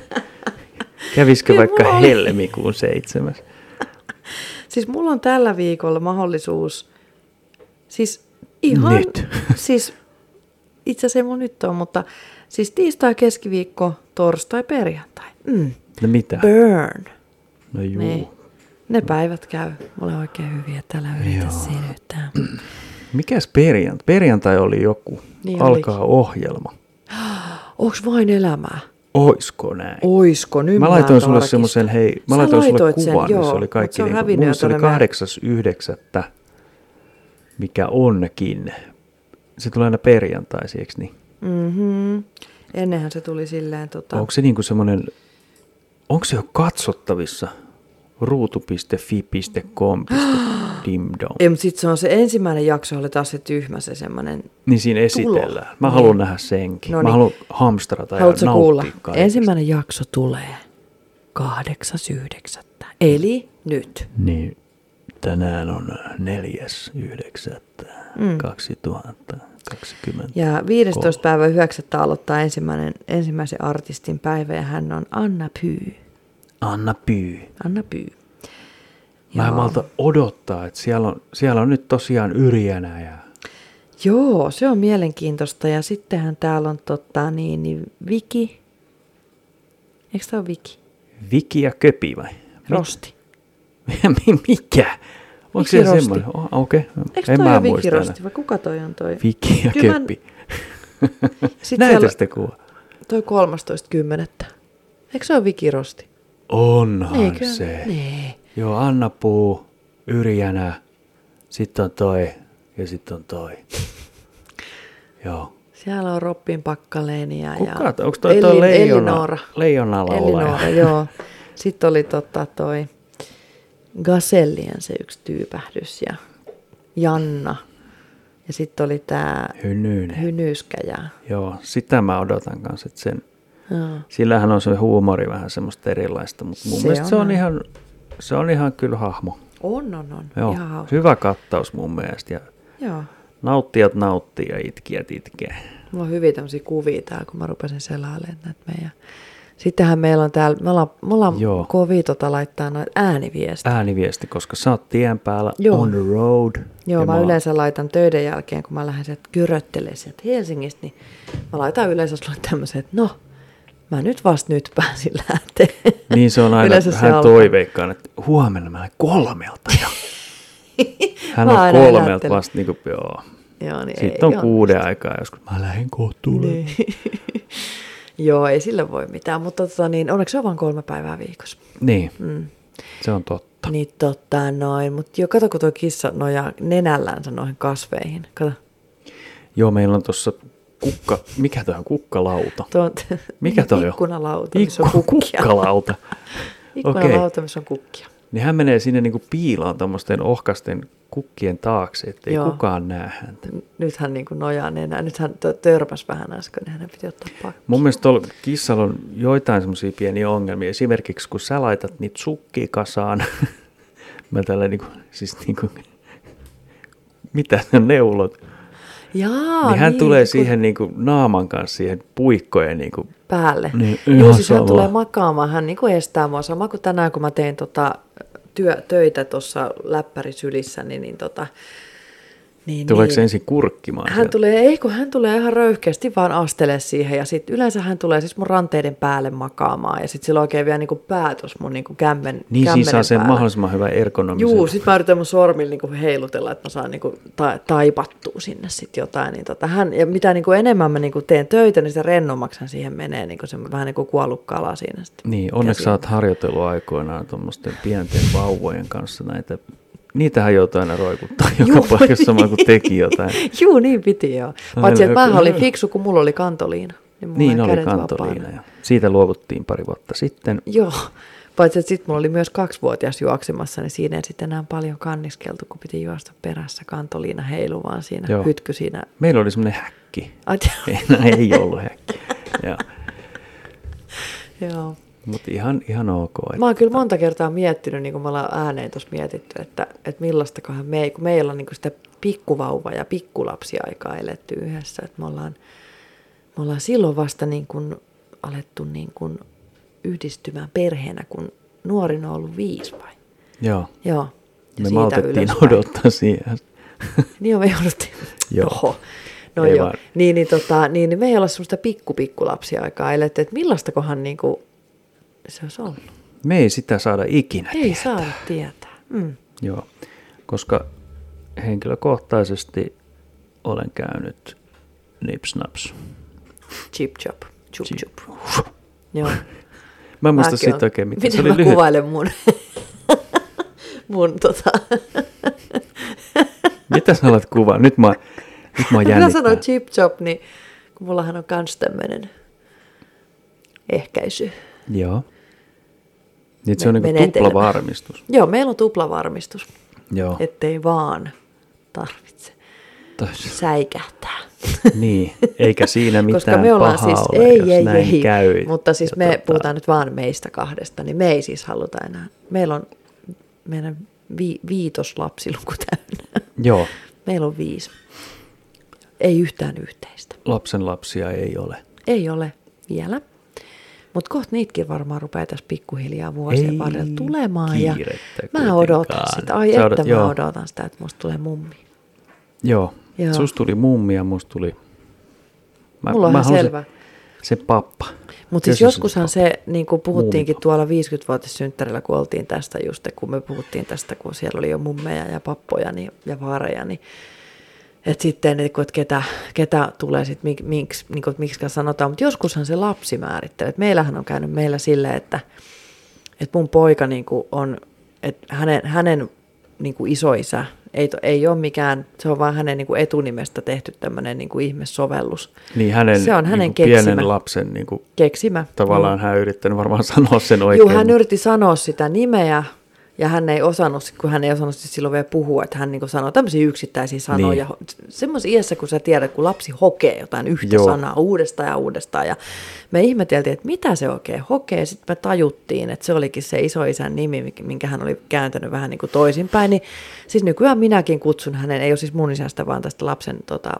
Kävisikö Kyllä vaikka mulla oli. helmikuun seitsemäs? Siis mulla on tällä viikolla mahdollisuus, siis ihan, Nyt. siis itse asiassa ei mulla nyt on, mutta siis tiistai, keskiviikko, torstai, perjantai. Mm. No mitä? Burn. No juu. Niin. Ne päivät käy mulle oikein hyvin, että älä yritä Joo. Mikäs perjantai? Perjantai oli joku. Niin Alkaa ohjelma. Onks vain elämää? Oisko näin? Oisko, nyt Mä laitoin sulle semmoisen, hei, mä Sä laitoin sulle laitoit sen, kuvan, joo, missä oli mut kaikki, se on niinku, mun mielestä se oli tonne mä- kahdeksas yhdeksättä, mikä onkin. Se tulee aina perjantaisin, eikö niin? Mhm. Ennenhän se tuli silleen, tota, Onko se niinku semmoinen, onko se jo katsottavissa? ruutu.fi.com.dimdom. ei, mutta sit se on se ensimmäinen jakso, oli taas se tyhmä, se semmoinen, Niin siinä esitellään. Mä Niin. haluan nähdä senkin. No Mä niin. haluan hamstrata ja haluatko nauttia kuulla? kaikesta. Ensimmäinen jakso tulee 8.9. Eli nyt. Niin, tänään on 4.9. Mm. 2020. Ja 15. päivä 9. aloittaa ensimmäinen, ensimmäisen artistin päivä ja hän on Anna Pyy. Anna Pyy. Anna Pyy. Mä en malta odottaa, että siellä on, siellä on nyt tosiaan Yrjänä ja Joo, se on mielenkiintoista. Ja sittenhän täällä on tota, niin, niin Viki. Eikö tämä ole Viki? Viki ja Köpi vai? Rosti. Mi- Mikä? Onko se semmoinen? Oh, Okei, okay. Eikö en toi mä ole Viki muista Rosti enää. vai kuka toi on toi? Viki ja Kyllä mä- Köpi. Sitten Näitä siellä, sitten kuva. toi 13.10. Eikö se ole Viki Rosti? Onhan Eikö? se. Nee. Joo, Anna Puu, Yrjänä, sitten on toi ja sitten on toi. Joo. Siellä on Roppin Pakkaleenia ja Kuka? Onko toi, toi leijona, Elinora. leijona laulaja? Elinora, joo. Sitten oli tota toi Gasellien se yksi tyypähdys ja Janna. Ja sitten oli tämä ja... Joo, sitä mä odotan kanssa, että sen, Joo. sillähän on se huumori vähän semmoista erilaista, mutta mun Se mielestä on se on, ihan, se on ihan kyllä hahmo. On, on, on. Joo, Ihan hauska. hyvä kattaus mun mielestä ja Joo. nauttijat nauttii ja itkijät itkee. Mulla on hyvin tämmöisiä kuvia täällä, kun mä rupesin selailemaan näitä meidän. Sittenhän meillä on täällä, me ollaan, me ollaan Joo. kovia tota laittaa noita ääniviestejä. Ääniviesti, koska sä oot tien päällä Joo. on the road. Joo, mä oon- yleensä laitan töiden jälkeen, kun mä lähden sieltä kyröttelemään sieltä Helsingistä, niin mä laitan yleensä sulle tämmöisen, että no, mä nyt vasta nyt pääsin lähteä. Niin se on aina Yleensä alkaa. toiveikkaan, että huomenna mä kolmelta. Ja hän Mä on kolmelta vasta, niin kuin, joo. Joo, niin Sitten on kuuden aikaa joskus. Mä lähden kohtuulle. Niin. Joo, ei sille voi mitään, mutta tota, niin, onneksi se on vain kolme päivää viikossa. Niin, Mm. se on totta. Niin tota noin, mutta jo kato kun tuo kissa nojaa nenällänsä noihin kasveihin. Kato, Joo, meillä on tuossa kukka, mikä toi on, kukkalauta. tuo on Mikä toi on? ikkunalauta, missä on kukkia. Kukkalauta. Ikkunalauta, missä on kukkia. Niin hän menee sinne niinku piiloon tuommoisten ohkasten kukkien taakse, ettei Joo. kukaan näe häntä. Nyt hän niin kuin nojaa nenään. Nyt hän tö- törmäsi vähän äsken, niin hänen piti ottaa pakki. Mun mielestä tuolla kissalla on joitain semmoisia pieniä ongelmia. Esimerkiksi kun sä laitat niitä sukkia kasaan, mä tällä niinku, siis niinku, mitä ne neulot, Jaa, niin hän tulee kun siihen niinku naaman kanssa siihen puikkojen niinku, päälle. Niin, Joo, siis hän tulee makaamaan, hän niin kuin estää mua. Sama kuin tänään, kun mä tein tota työ, töitä tuossa läppärisylissä, niin, niin, tota, niin, tuleeko niin. ensin kurkkimaan? Hän sieltä? tulee, ei kun hän tulee ihan röyhkeästi vaan astele siihen ja sitten yleensä hän tulee siis mun ranteiden päälle makaamaan ja sitten sillä oikein vielä niinku päätös mun niinku kämmen, Niin siinä kämmenen saa sen mahdollisimman hyvän ergonomisen. Juu, sit mä yritän mun sormilla niinku heilutella, että mä saan niinku ta- taipattua sinne sit jotain. Niin tota, hän, ja mitä niinku enemmän mä niinku teen töitä, niin se rennommaksan siihen menee niinku se vähän niin kuin kuollut kala siinä. Sit. Niin, onneksi käsiin. sä oot harjoitellut aikoinaan tuommoisten pienten vauvojen kanssa näitä. Niitähän joutuu aina roikuttaa joka Juu. paikassa sama kuin teki jotain. Juu, niin piti joo. Paitsi, että mä olin fiksu, kun mulla oli kantoliina. Niin, Niin oli kantoliina ja siitä luovuttiin pari vuotta sitten. Joo, paitsi että sitten mulla oli myös kaksivuotias juoksemassa, niin siinä ei sitten enää paljon kanniskeltu, kun piti juosta perässä kantoliina heilu, vaan siinä Joo. Hytky siinä. Meillä oli semmoinen häkki. Ai, Ei, no, ei ollut häkki. Joo. joo. Mutta ihan, ihan ok. Mä oon kyllä monta kertaa miettinyt, niin kuin me ollaan ääneen tuossa mietitty, että, että millaistakohan me, kun meillä on niin kuin sitä pikkuvauva ja pikkulapsiaikaa eletty yhdessä, että me ollaan, me ollaan silloin vasta niin kuin alettu niin kuin yhdistymään perheenä, kun nuorin on ollut viisi vai? Joo. Joo. Ja Me maltettiin ylöspäin. odottaa siihen. Niin me jouduttiin. Joo. Oho. No Ei joo. vaan. Niin, niin, tota, niin, niin me ei olla semmoista pikku pikkulapsiaikaa eletty, että millaistakohan niin kuin se olisi ollut. Me ei sitä saada ikinä Ei tietää. saada tietää. Mm. Joo, koska henkilökohtaisesti olen käynyt nipsnaps. Chip chop. Chup Chip. chup. Joo. Mä en muista Mäkin siitä oikein mitään. Miten Se oli mä lyhyt. kuvailen mun, mun tota... Mitä sä alat kuvaa? Nyt mä, nyt mä jännittää. sanoin chip chop, niin kun mullahan on kans tämmönen ehkäisy. Joo. Nyt se on niinku menetelmä. tupla varmistus. Joo, meillä on tuplavarmistus, Joo. ettei vaan tarvitse Tai- säikähtää. niin, eikä siinä mitään Koska me ollaan pahaa siis, ole, ei, jos ei, näin ei, käy. mutta siis me tota, puhutaan nyt vaan meistä kahdesta, niin me ei siis haluta enää. Meillä on meidän vi, viitoslapsiluku täynnä. Joo, Meillä on viisi. Ei yhtään yhteistä. lapsen lapsia ei ole. Ei ole vielä. Mutta kohta niitäkin varmaan rupeaa tässä pikkuhiljaa vuosien Ei varrella tulemaan. Ja mä odotan sitä. Ai Sä että odot- mä joo. odotan sitä, että musta tulee mummi. Joo. Joo. Susta tuli mummi ja musta tuli... Mä, Mulla on halusin- selvä. Se pappa. Mutta siis se joskushan se, niin kuin puhuttiinkin Muumipappa. tuolla 50-vuotissynttärillä, kun oltiin tästä just, kun me puhuttiin tästä, kun siellä oli jo mummeja ja pappoja niin, ja vaareja, niin että sitten, että ketä, ketä tulee sitten, mik, miksi, niin kuin, miksi sanotaan, mutta joskushan se lapsi määrittelee. Et meillähän on käynyt meillä silleen, että, että mun poika niin kuin on, että hänen, hänen niin kuin isoisä ei, ei ole mikään, se on vaan hänen niin kuin etunimestä tehty tämmöinen niin kuin ihmesovellus. Niin hänen, Se on hänen niin kuin pienen keksimä. lapsen niin kuin, Keksimä. tavallaan hän on yrittänyt varmaan sanoa sen Joo, oikein. hän mutta- yritti sanoa sitä nimeä Ja hän ei osannut, kun hän ei osannut silloin vielä puhua, että hän niin sanoo tämmöisiä yksittäisiä sanoja. Niin. Semmoisessa iässä, kun sä tiedät, kun lapsi hokee jotain yhtä Joo. sanaa uudestaan ja uudestaan. Ja me ihmeteltiin, että mitä se oikein hokee. Sitten me tajuttiin, että se olikin se isoisän nimi, minkä hän oli kääntänyt vähän niin kuin toisinpäin. Niin, siis nykyään minäkin kutsun hänen, ei ole siis mun isästä, vaan tästä lapsen tota,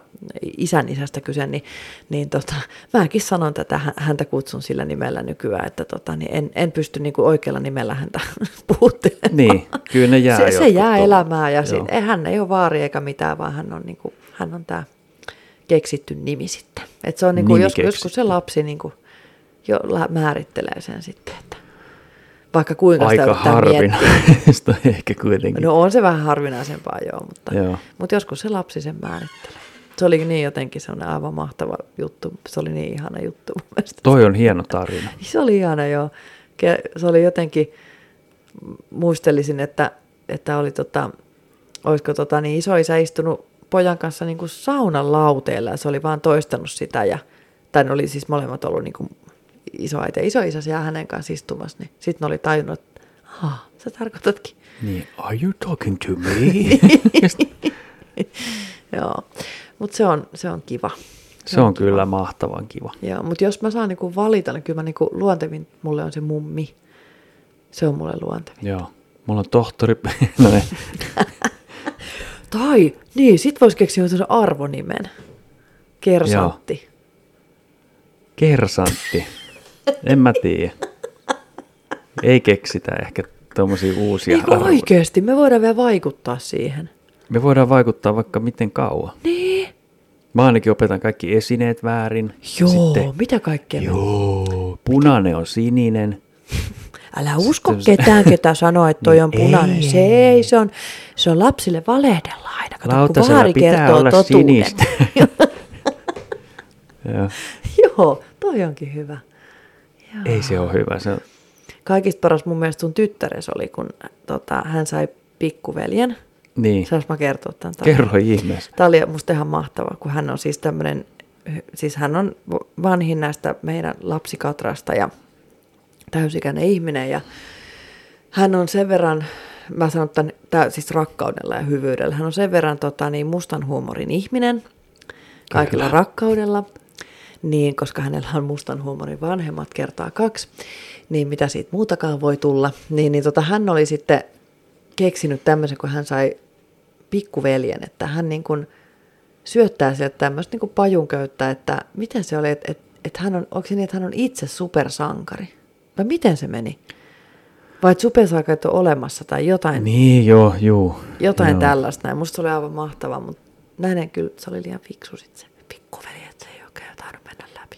isän isästä kyse, niin, niin tota, mäkin sanon tätä, häntä kutsun sillä nimellä nykyään, että tota, niin en, en pysty niin kuin oikealla nimellä häntä puhuttelemaan. Niin, kyllä ne jää Se, se jää elämään ja sit, hän ei ole vaari eikä mitään, vaan hän on, niin kuin, hän on tämä keksitty nimi sitten. Et se on niin kuin, joskus, joskus se lapsi niin kuin, jo määrittelee sen sitten, että vaikka kuinka Aika sitä harvinaista ehkä kuitenkin. No on se vähän harvinaisempaa joo mutta, joo, mutta joskus se lapsi sen määrittelee. Se oli niin jotenkin sellainen aivan mahtava juttu. Se oli niin ihana juttu mun Toi on hieno tarina. Se oli ihana joo. Se oli jotenkin, muistelisin, että, että oli tota, olisiko tota, niin isoisä istunut pojan kanssa niin kuin saunan lauteella ja se oli vaan toistanut sitä ja, tai ne oli siis molemmat ollut niin kuin isoäiti ja isoisä siellä hänen kanssa istumassa, niin sitten ne oli tajunnut, että ah, sä tarkoitatkin. Niin, are you talking to me? Joo, mutta se on, se on kiva. Se, se on, on kiva. kyllä mahtavan kiva. Joo, mutta jos mä saan niinku valita, niin kyllä mä niinku luontevin mulle on se mummi. Se on mulle luontevin. Joo, mulla on tohtori. no tai, niin, sit vois keksiä sen arvonimen. Kersantti. Joo. Kersantti. En mä tiedä. Ei keksitä ehkä tuommoisia uusia Eikö arvoja. oikeasti? Me voidaan vielä vaikuttaa siihen. Me voidaan vaikuttaa vaikka miten kauan. Niin. Mä ainakin opetan kaikki esineet väärin. Joo, Sitten, mitä kaikkea? Joo, punainen on sininen. Älä usko Sitten, ketään, ketä sanoo, että toi on punainen. Ei, se ei, se on, se on lapsille valehdella aina. Kato, kun vaari kertoo olla totuuden. sinistä. Joo, toi onkin hyvä. Joo. Ei se ole hyvä. Se on... Kaikista paras mun mielestä sun tyttäres oli, kun tota, hän sai pikkuveljen. Niin. Saanko mä kertoa tämän? Kerro ihmeessä. Tämä oli musta ihan mahtava, kun hän on siis tämmöinen, siis hän on vanhin näistä meidän lapsikatrasta ja täysikäinen ihminen ja hän on sen verran, mä sanon tämän, tää, siis rakkaudella ja hyvyydellä, hän on sen verran tota, niin mustan huumorin ihminen, kaikilla Kyllä. rakkaudella, niin koska hänellä on mustan huumorin vanhemmat kertaa kaksi, niin mitä siitä muutakaan voi tulla, niin, niin tota, hän oli sitten keksinyt tämmöisen, kun hän sai pikkuveljen, että hän niin kuin syöttää sieltä tämmöistä niin kuin pajunköyttä, että miten se oli, että, että, että hän on, onko se niin, että hän on itse supersankari? Vai miten se meni? Vai että supersankarit on olemassa tai jotain? Niin, joo, juu. Jotain joo. tällaista näin. Musta se oli aivan mahtavaa, mutta näin kyllä se oli liian fiksu sitten se pikkuveli, että se ei oikein tainnut mennä läpi.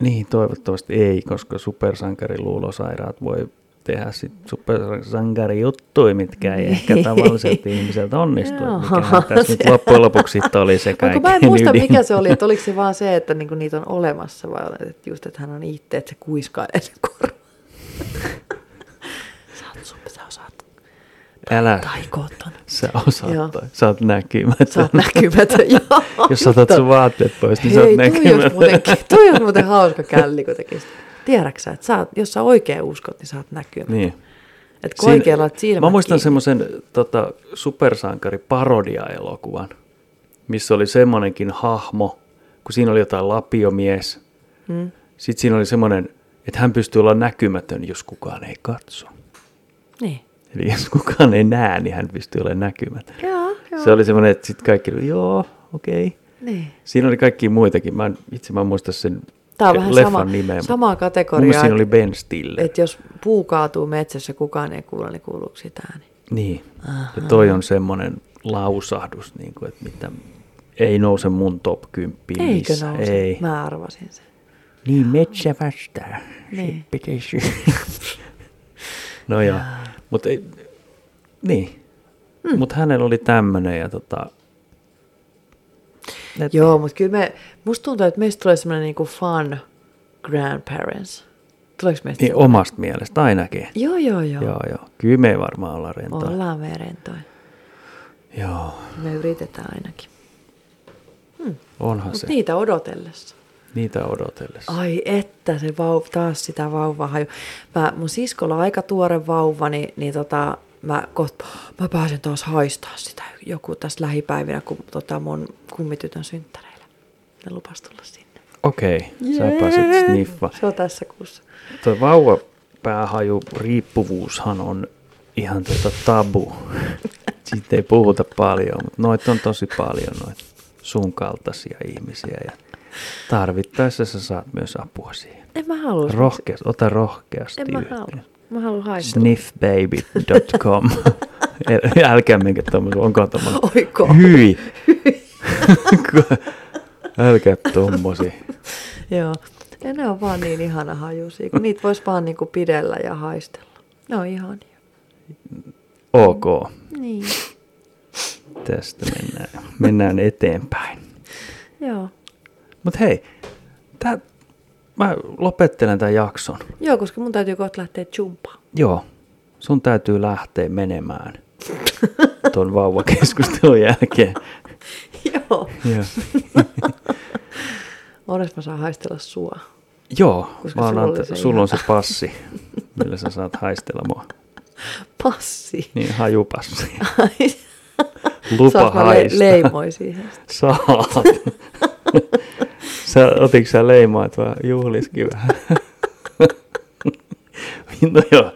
Niin, toivottavasti ei, koska supersankariluulosairaat voi tehdä sit supersankarijuttuja, mitkä ei ehkä niin. tavalliset ihmiset onnistu. mikä tässä nyt loppujen lopuksi oli se kaikkein Mä en muista, ydin. mikä se oli, että oliko se vaan se, että niinku niitä on olemassa, vai että just, että hän on itse, että se kuiskailee se korva. sä oot sä osaat Älä. Taikoton. Sä osaat Joo. toi. Sä oot näkymätön. Sä oot näkymätön, joo. Jos otat sun vaatteet pois, niin Hei, sä oot näkymätön. Toi toi on muuten hauska källi, kun tekisi. Tiedätkö että sä jos sä oikein uskot, niin sä oot näkymätön. Niin. Et kun oikein laat silmät Mä muistan semmoisen tota, supersankari parodia-elokuvan, missä oli semmoinenkin hahmo, kun siinä oli jotain lapiomies. Hmm. Sitten siinä oli semmoinen, että hän pystyy olla näkymätön, jos kukaan ei katso. Niin. Eli jos kukaan ei näe, niin hän pystyy olemaan näkymätön. Joo, joo. Se oli semmoinen, että sitten kaikki, joo, okei. Okay. Niin. Siinä oli kaikki muitakin. Mä en, itse mä muista sen Tämä on vähän sama, samaa kategoriaa. siinä oli Ben Stiller. Että jos puu kaatuu metsässä, kukaan ei kuule, niin kuuluuko sitä ääni? Niin. Aha. Ja toi on semmoinen lausahdus, niin kuin, että mitä, ei nouse mun top 10 Eikö nouse? Ei. Mä arvasin sen. Niin, metsä vastaa. Niin. pitäisi. no joo. Mutta niin. Mm. Mutta hänellä oli tämmöinen ja tota, et... Joo, mutta kyllä me, musta tuntuu, että meistä tulee semmoinen niinku fun grandparents. Tuleeko meistä Niin omasta mielestä ainakin. Joo, joo, joo. Joo, joo. Kyllä me varmaan olla rentoja. Ollaan me rentoja. Joo. Me yritetään ainakin. Hmm. Onhan Mut se. niitä odotellessa. Niitä odotellessa. Ai että, se vauva, taas sitä vauvaa haju. Mä, mun siskolla on aika tuore vauva, niin, niin tota, mä, koht, mä pääsen taas haistaa sitä joku tässä lähipäivinä, kun tota, mun kummitytön synttäreillä. Ne lupas tulla sinne. Okei, okay, sä pääsit sniffa. Se on tässä kuussa. Tuo vauvapäähaju riippuvuushan on ihan tota tabu. Siitä ei puhuta paljon, mutta noita on tosi paljon noita sun kaltaisia ihmisiä ja tarvittaessa sä saat myös apua siihen. En mä halua. Rohkeasti, ota rohkeasti En mä halua. Mä haluan haistella. Sniffbaby.com. Äl- Älkää menkö tommosen, onko tommonen? Oiko? Hyi. Älkää tommosia. Joo. Ja ne on vaan niin ihana hajusia, kun niitä voisi vaan niinku pidellä ja haistella. Ne on ihania. Ok, Niin. tästä mennään, mennään eteenpäin. Joo. Mutta hei, tää, mä lopettelen tämän jakson. Joo, koska mun täytyy kohta lähteä jumpaan. Joo, sun täytyy lähteä menemään tuon vauvakeskustelun jälkeen. Joo. Joo, Onneksi mä saan haistella sua. Joo Koska mä sulla annan, se sulla on se passi, millä sä saat haistella mua. Passi. Niin, hajupassi. Ai, Lupa saanko mä le- haista. leimoi siihen? Saat. Sä, otitko sä leimaat vai juhliskin vähän? no joo,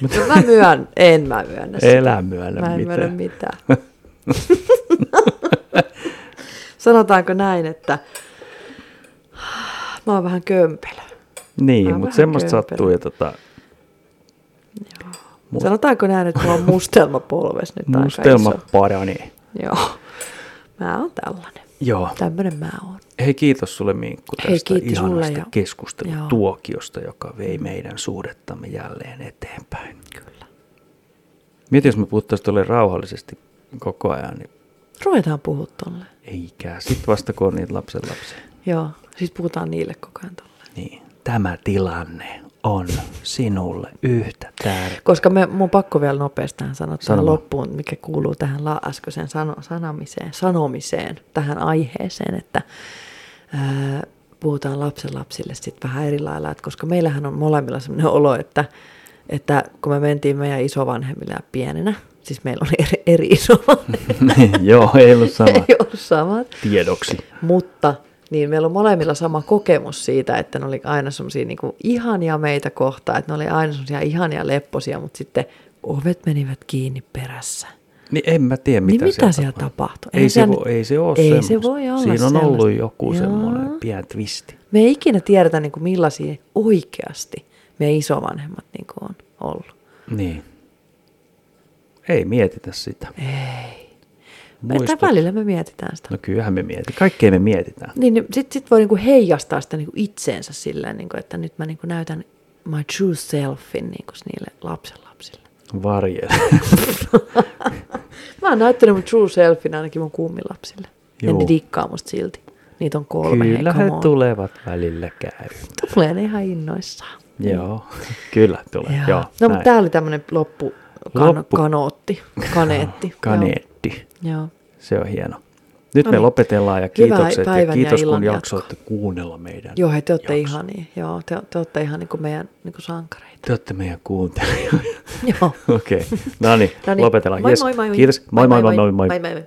No mä myön, en mä myönnä sitä. elä myönnä Mä en myönnä mitään. mitään. Sanotaanko näin, että mä oon vähän kömpelö. Niin, mutta semmoista kömpelö. sattuu ja tota, Mut- Sanotaanko näin, että mulla on mustelma polves nyt aika mustelma iso. paranee. Joo. Mä oon tällainen. Joo. Tämmönen mä oon. Hei, kiitos sulle Minkku Hei, tästä sulle ihanasta ja- keskustelutuokiosta, joka vei meidän suhdettamme jälleen eteenpäin. Kyllä. Mieti, jos me puhuttaisiin tuolle rauhallisesti koko ajan, niin Ruvetaan puhua tolle. eikä. Sitten vasta kun on niitä lapsen lapsia. Joo. Siis puhutaan niille koko ajan tolle. Niin, tämä tilanne on sinulle yhtä tärkeä. Koska me, mun pakko vielä nopeasti tähän sanoa Sano loppuun, mikä kuuluu tähän äskeiseen sano, sanamiseen, sanomiseen, tähän aiheeseen, että ää, puhutaan lapsen lapsille sitten vähän eri lailla, että koska meillähän on molemmilla sellainen olo, että, että kun me mentiin meidän isovanhemmille pienenä, siis meillä oli eri, eri isovanhemmille, Joo, ei ollut sama ei ollut samat, tiedoksi. mutta niin meillä on molemmilla sama kokemus siitä, että ne oli aina semmoisia niin ihania meitä kohtaan, että ne oli aina semmoisia ihania lepposia, mutta sitten ovet menivät kiinni perässä. Niin en mä tiedä, mitä, Niin mitä siellä siellä tapahtui? Ei, Ei se, siellä vo, ei se ole ei se semmoista. voi olla Siinä on ollut sellaista. joku Joo. semmoinen pieni twisti. Me ei ikinä tiedetä, niin kuin millaisia oikeasti meidän isovanhemmat niin kuin on ollut. Niin. Ei mietitä sitä. Ei. Että välillä me mietitään sitä. No kyllähän me mietitään. Kaikkea me mietitään. Niin, niin sitten sit voi niinku heijastaa sitä niinku itseensä silleen, niinku, että nyt mä niinku näytän my true selfin niinku niille lapsen lapsille. Varjele. Mä oon näyttänyt mun true selfin ainakin mun kummilapsille. Joo. ne dikkaa musta silti. Niitä on kolme. Kyllä he tulevat välillä käy. Tulee ne ihan innoissaan. Joo, kyllä tulee. Joo, Joo. no, mutta tää oli tämmönen loppu, kan, Loppu- kanootti, kaneetti. Kaneetti. Joo. Joo. Se on hieno. Nyt No me niin. lopetellaan ja Hyvää kiitokset ja päivän ja kiitos kun illan jatkoa. jaksoitte kuunnella meidän. Joo, hei, te olette jakson. ihania. Joo, te, te olette ihan niinku meidän niinku sankareita. Te olette meidän kuuntelijoita. Joo. Okei, okay. no niin, Noniin. lopetellaan. Moi, Yes. moi, moi, moi. Kiitos. Moi moi moi moi moi. Moi, moi, moi.